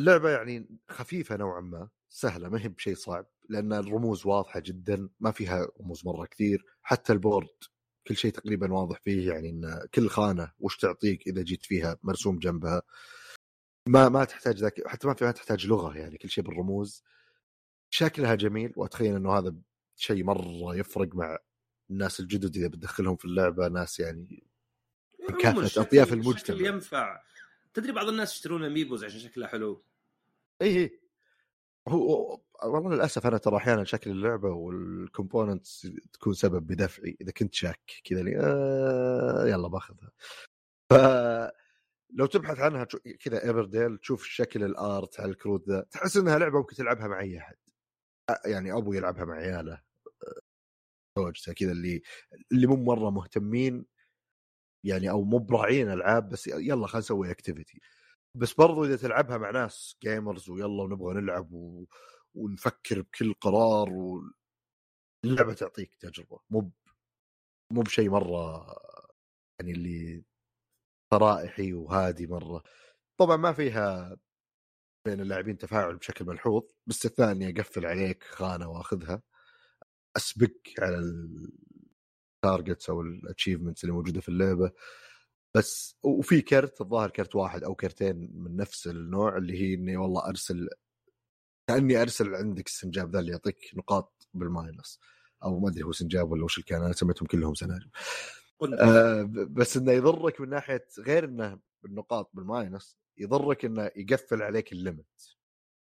اللعبة يعني خفيفة نوعا ما سهلة ما هي بشيء صعب لأن الرموز واضحة جدا ما فيها رموز مرة كثير حتى البورد كل شيء تقريبا واضح فيه يعني إن كل خانة وش تعطيك إذا جيت فيها مرسوم جنبها. ما ما تحتاج ذاك حتى ما في ما تحتاج لغة يعني كل شيء بالرموز. شكلها جميل وأتخيل إنه هذا شيء مرة يفرق مع الناس الجدد إذا بتدخلهم في اللعبة ناس يعني كافة أطياف المجتمع. ينفع. تدري بعض الناس يشترون amiibos عشان شكلها حلو؟ اي اي هو والله للأسف أنا ترى أحيانا شكل اللعبة وال components تكون سبب بدفعي. إذا كنت شاك كذا لي آه يلا باخذها. ف لو تبحث عنها كذا Everdell تشوف شكل ال art على الكروت ذا تحس إنها لعبة ممكن تلعبها مع أي أحد. يعني أبو يلعبها مع عياله. زوجته كذا اللي اللي مو مرة مهتمين يعني أو مو براعين ألعاب بس يلا خلينا نسوي activity بس برضو إذا تلعبها مع ناس gamers ويلا ونبغى نلعب و... ونفكر بكل قرار و... اللعبة تعطيك تجربة. مو مو بشيء مرة يعني اللي فرائحي وهادي مرة. طبعا ما فيها بين اللاعبين تفاعل بشكل ملحوظ باستثناء إني أقفل عليك خانة وأخذها. أسبق على ال targets أو ال achievements اللي موجودة في اللعبة. بس وفي كرت الظاهر كرت واحد أو كرتين من نفس النوع اللي هي إني والله أرسل كأني أرسل عندك السنجاب ذا اللي يعطيك نقاط بال minus. أو ما أدري هو سنجاب ولا وش اللي كان أنا سميتهم كلهم سناجب آه بس إنه يضرك من ناحية غير إنه بالنقاط بال minus يضرك إنه يقفل عليك ال limit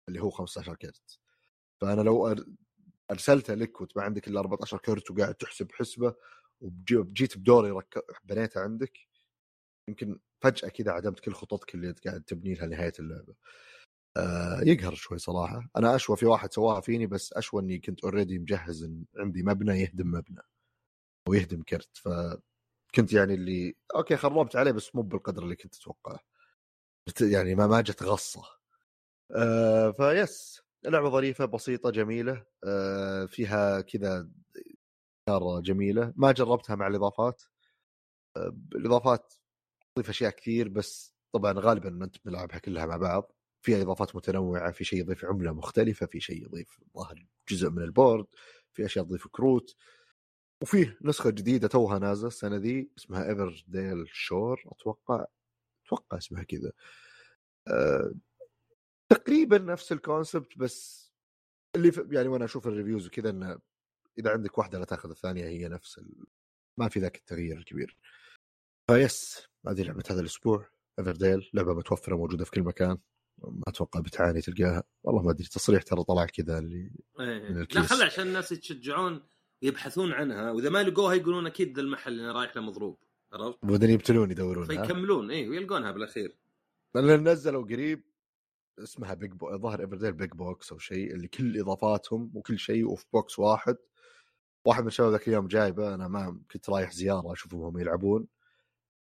اللي هو 15 كرت. فأنا لو أرسلته لك وأنت ما عندك إلا 14 كرت وقاعد تحسب حسبة وجيت بدوري رك... بنيته عندك يمكن فجأة كذا عدمت كل خططك اللي قاعد تبني لها نهاية اللعبة. آه يقهر شوي صراحة. أنا أشوى في واحد سواها فيني بس أشوى إني كنت already مجهز إن عندي مبنى يهدم مبنى ويهدم كرت. فكنت يعني اللي okay خربت عليه بس مو بالقدر اللي كنت أتوقعه. يعني ما ما جت غصة. آه ف yes لعبة ظريفة بسيطة جميلة. آه فيها كذا جميلة. ما جربتها مع الإضافات. آه الإضافات تضيف أشياء كثير بس طبعا غالبا ما أنت بنلعبها كلها مع بعض. في إضافات متنوعة في شيء يضيف عملة مختلفة في شيء يضيف ظاهر جزء من البورد في أشياء تضيف كروت. وفيه نسخة جديدة توها نازلة السنة ذي اسمها Everdell Shore أتوقع أتوقع اسمها كذا. أه... تقريبا نفس ال concept بس اللي يعني وأنا أشوف ال reviews وكذا إنه إذا عندك واحدة لا تأخذ الثانية هي نفس ال... ما في ذاك التغيير الكبير. ف yes. هذه لعبة هذا الأسبوع. Everdell لعبة متوفرة موجودة في كل مكان. ما أتوقع بتعاني تلقاها. والله ما أدري تصريح ترى طلع كذا اللي إيه. من الكيس. لا خلي عشان الناس يتشجعون يبحثون عنها. وإذا ما لقوها يقولون أكيد ذا المحل اللي رايح له مضروب. عرفت؟ بعدين يبتلون يدورون فيكملون. اي ويلقونها بالأخير. لأن نزلوا قريب اسمها Big Bo... ظهر Everdell Big Box أو شيء اللي كل إضافاتهم وكل شيء وفي box واحد. واحد من الشباب ذاك اليوم جايبه أنا ما كنت رايح زيارة أشوفهم هم يلعبون.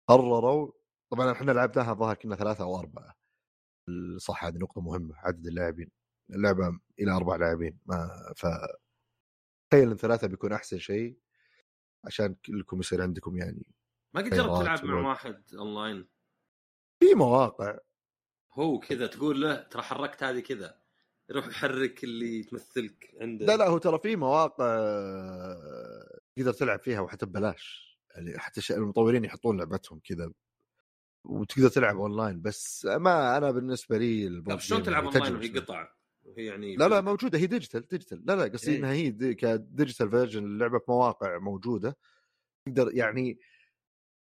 قرروا طبعا إحنا لعبناها الظاهر كنا ثلاثة أو أربعة. صح هذه نقطة مهمة عدد اللاعبين اللعبة إلى أربع لاعبين ما ف تخيل إن ثلاثة بيكون أحسن شيء عشان كلكم يصير عندكم يعني ما قد جربت تلعب مع واحد أونلاين؟ في مواقع. هو كذا تقول له ترى حركت هذه كذا يروح يحرك اللي تمثلك عنده. لا لا هو ترى في مواقع تقدر تلعب فيها وحتى ببلاش. يعني حتى المطورين يحطون لعبتهم كذا وتقدر تلعب أونلاين بس ما أنا بالنسبة لي طيب شلون تلعب أونلاين وهي قطع؟ وهي يعني لا لا موجودة هي digital digital لا لا قصدي إيه. إنها هي دي ك digital version اللعبة في مواقع موجودة تقدر يعني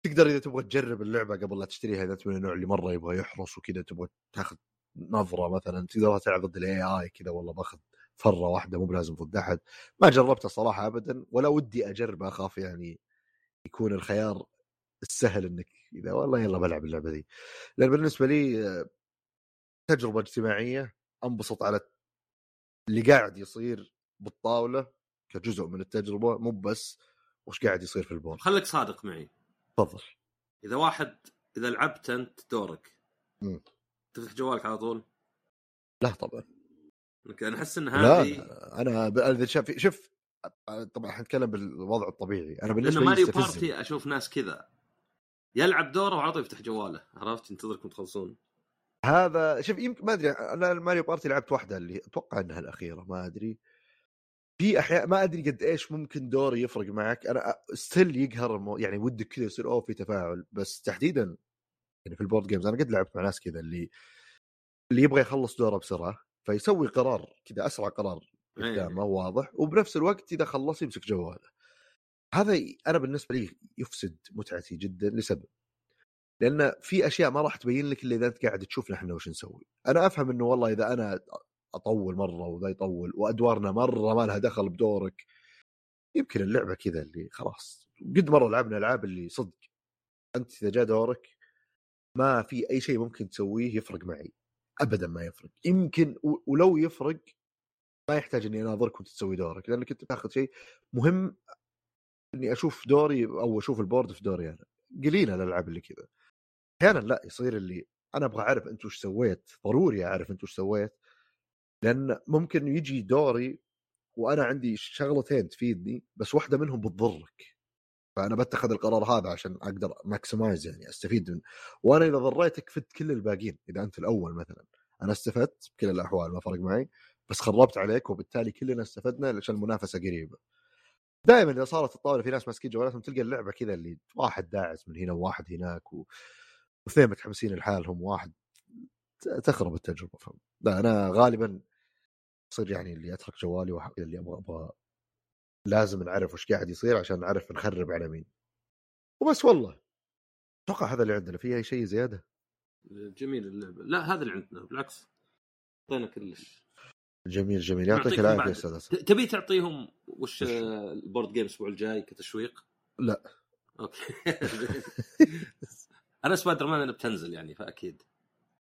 تقدر إذا تبغى تجرب اللعبة قبل لا تشتريها إذا انت من النوع اللي مرة يبغى يحرص وكذا تبغى تاخذ نظرة مثلا تقدر تلعب ضد ال AI كذا والله باخذ فرة واحدة مو بلازم ضد أحد ما جربتها صراحة ابدا ولا ودي اجرب أخاف يعني يكون الخيار السهل إنك إذا والله يلا بلعب اللعبة دي لأن بالنسبة لي تجربة اجتماعية أنبسط على اللي قاعد يصير بالطاولة كجزء من التجربة مو بس وش قاعد يصير في البورد خليك صادق معي. تفضل. إذا واحد إذا لعبت أنت دورك. تفتح جوالك على طول؟ لا طبعا. أنا أحس إن لا هذه أنا اذا شوف طبعا حنتكلم بالوضع الطبيعي. أنا بالنسبة لي Mario. Party أشوف ناس كذا. يلعب دوره وعلى طول يفتح جواله. عرفت؟ ينتظركم تخلصون. هذا شوف يمكن ما أدري. أنا ال Mario Party لعبت واحدة اللي أتوقع إنها الأخيرة ما أدري. في أحياء ما أدري قد إيش ممكن دور يفرق معك. أنا still يقهر المو... يعني ودك كذا يصير أوه في تفاعل. بس تحديدا يعني في ال board games أنا قد لعبت مع ناس كذا اللي اللي يبغى يخلص دوره بسرعة فيسوي قرار كذا أسرع قرار. قدامه واضح وبنفس الوقت إذا خلص يمسك جواله. هذا أنا بالنسبة لي يفسد متعتي جدا. لسبب؟ لأن في أشياء ما راح تبين لك إلا إذا أنت قاعد تشوف نحن وش نسوي. أنا أفهم إنه والله إذا أنا أطول مرة وذا يطول وأدوارنا مرة ما لها دخل بدورك يمكن اللعبة كذا اللي خلاص قد مرة لعبنا ألعاب اللي صدق أنت إذا جاء دورك ما في أي شيء ممكن تسويه يفرق معي. ابدا ما يفرق. يمكن ولو يفرق ما يحتاج إني اناظرك وانت تسوي دورك لأنك أنت تاخذ شيء مهم إني أشوف دوري أو أشوف ال board في دوري أنا. قليلة الألعاب اللي كذا. أحيانا لا يصير اللي أنا أبغى أعرف انت وش سويت ضروري أعرف انت وش سويت لأن ممكن يجي دوري وأنا عندي شغلتين تفيدني بس واحدة منهم بتضرك. فأنا بتخذ القرار هذا عشان أقدر ماكسمايز يعني أستفيد من. وأنا إذا ضريتك فدت كل الباقيين إذا أنت الأول مثلا. أنا استفدت بكل الأحوال ما فرق معي. بس خربت عليك وبالتالي كلنا استفدنا عشان المنافسة قريبة. دائما إذا صارت الطاولة في ناس ماسكين جوالاتهم تلقى اللعبة كذا اللي واحد داعس من هنا وواحد هناك و... واثنين متحمسين لحالهم واحد تخرب التجربة فهم. لا أنا غالبا يصير يعني اللي اترك جوالي وح... اللي أبغى أبغى لازم نعرف وش قاعد يصير عشان نعرف نخرب على مين. وبس والله. أتوقع هذا اللي عندنا. في أي شيء زيادة؟ جميل اللعبة. لا هذا اللي عندنا. بالعكس أعطينا كلش. جميل جميل. يعطيك العافية. أستاذ تبي تعطيهم وش ال board game الأسبوع الجاي كتشويق؟ لا. أوكي. أنا سبايدر مان بتنزل يعني فأكيد.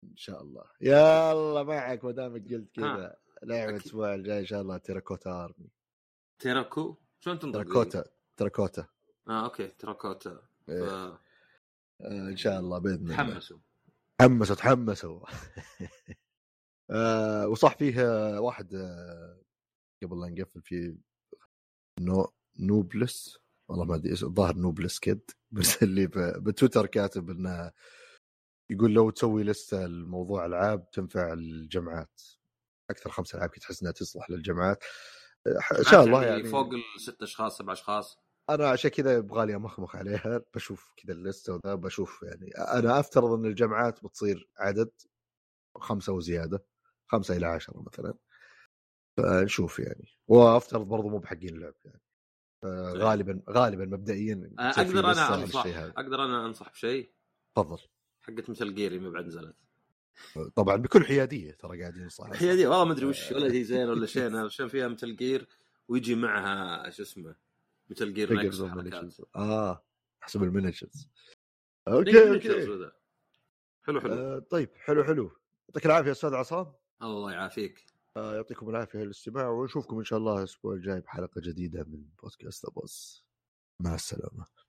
إن شاء الله. يلا معك ما دامك قلت كذا. لعبة. الأسبوع الجاي إن شاء الله Terracotta Army. Terraco؟ شلون تنطق؟ Terracotta. Terracotta. آه أوكي. Terracotta. إيه. ف- آه، إن شاء الله بإذن الله. تحمسوا. تحمسوا تحمسوا. آه وصح فيه آه، واحد آه قبل لا نقفل فيه نو نوبلس. والله ما أدري الظاهر نوبلس كيد. بس اللي ب- بتويتر كاتب إنه يقول لو تسوي لستة الموضوع ألعاب تنفع الجامعات أكثر خمس ألعاب كنت تحس إنها تصلح للجامعات إن شاء الله يعني فوق الست أشخاص سبع أشخاص؟ أنا عشان كذا يبغى لي أمخمخ عليها. بشوف كذا اللستة وذا بشوف يعني أنا أفترض إن الجامعات بتصير عدد خمسة وزيادة. خمسة إلى عشرة مثلا. فنشوف يعني. وافترض برضو مو بحقين اللعب يعني. غالبا غالبا مبدئيا آه، أقدر أنا أنصح. أقدر أنا أنصح بشيء؟ تفضل. حقت Metal Gear ما بعد نزلت. طبعا بكل حيادية ترى قاعدين نصح هي دي والله ما أدري وش ولا هي زين ولا شيء. أنا عشان فيها Metal Gear ويجي معها شو اسمه Metal Gear. آه حسب ال miniatures إيه، أوكي أوكي. حلو حلو. آه طيب حلو حلو. يعطيك العافية أستاذ عصام. الله يعافيك. آه يعطيكم العافية للاستماع ونشوفكم إن شاء الله الأسبوع الجاي بحلقة جديدة من بودكاست أبوس. مع السلامة.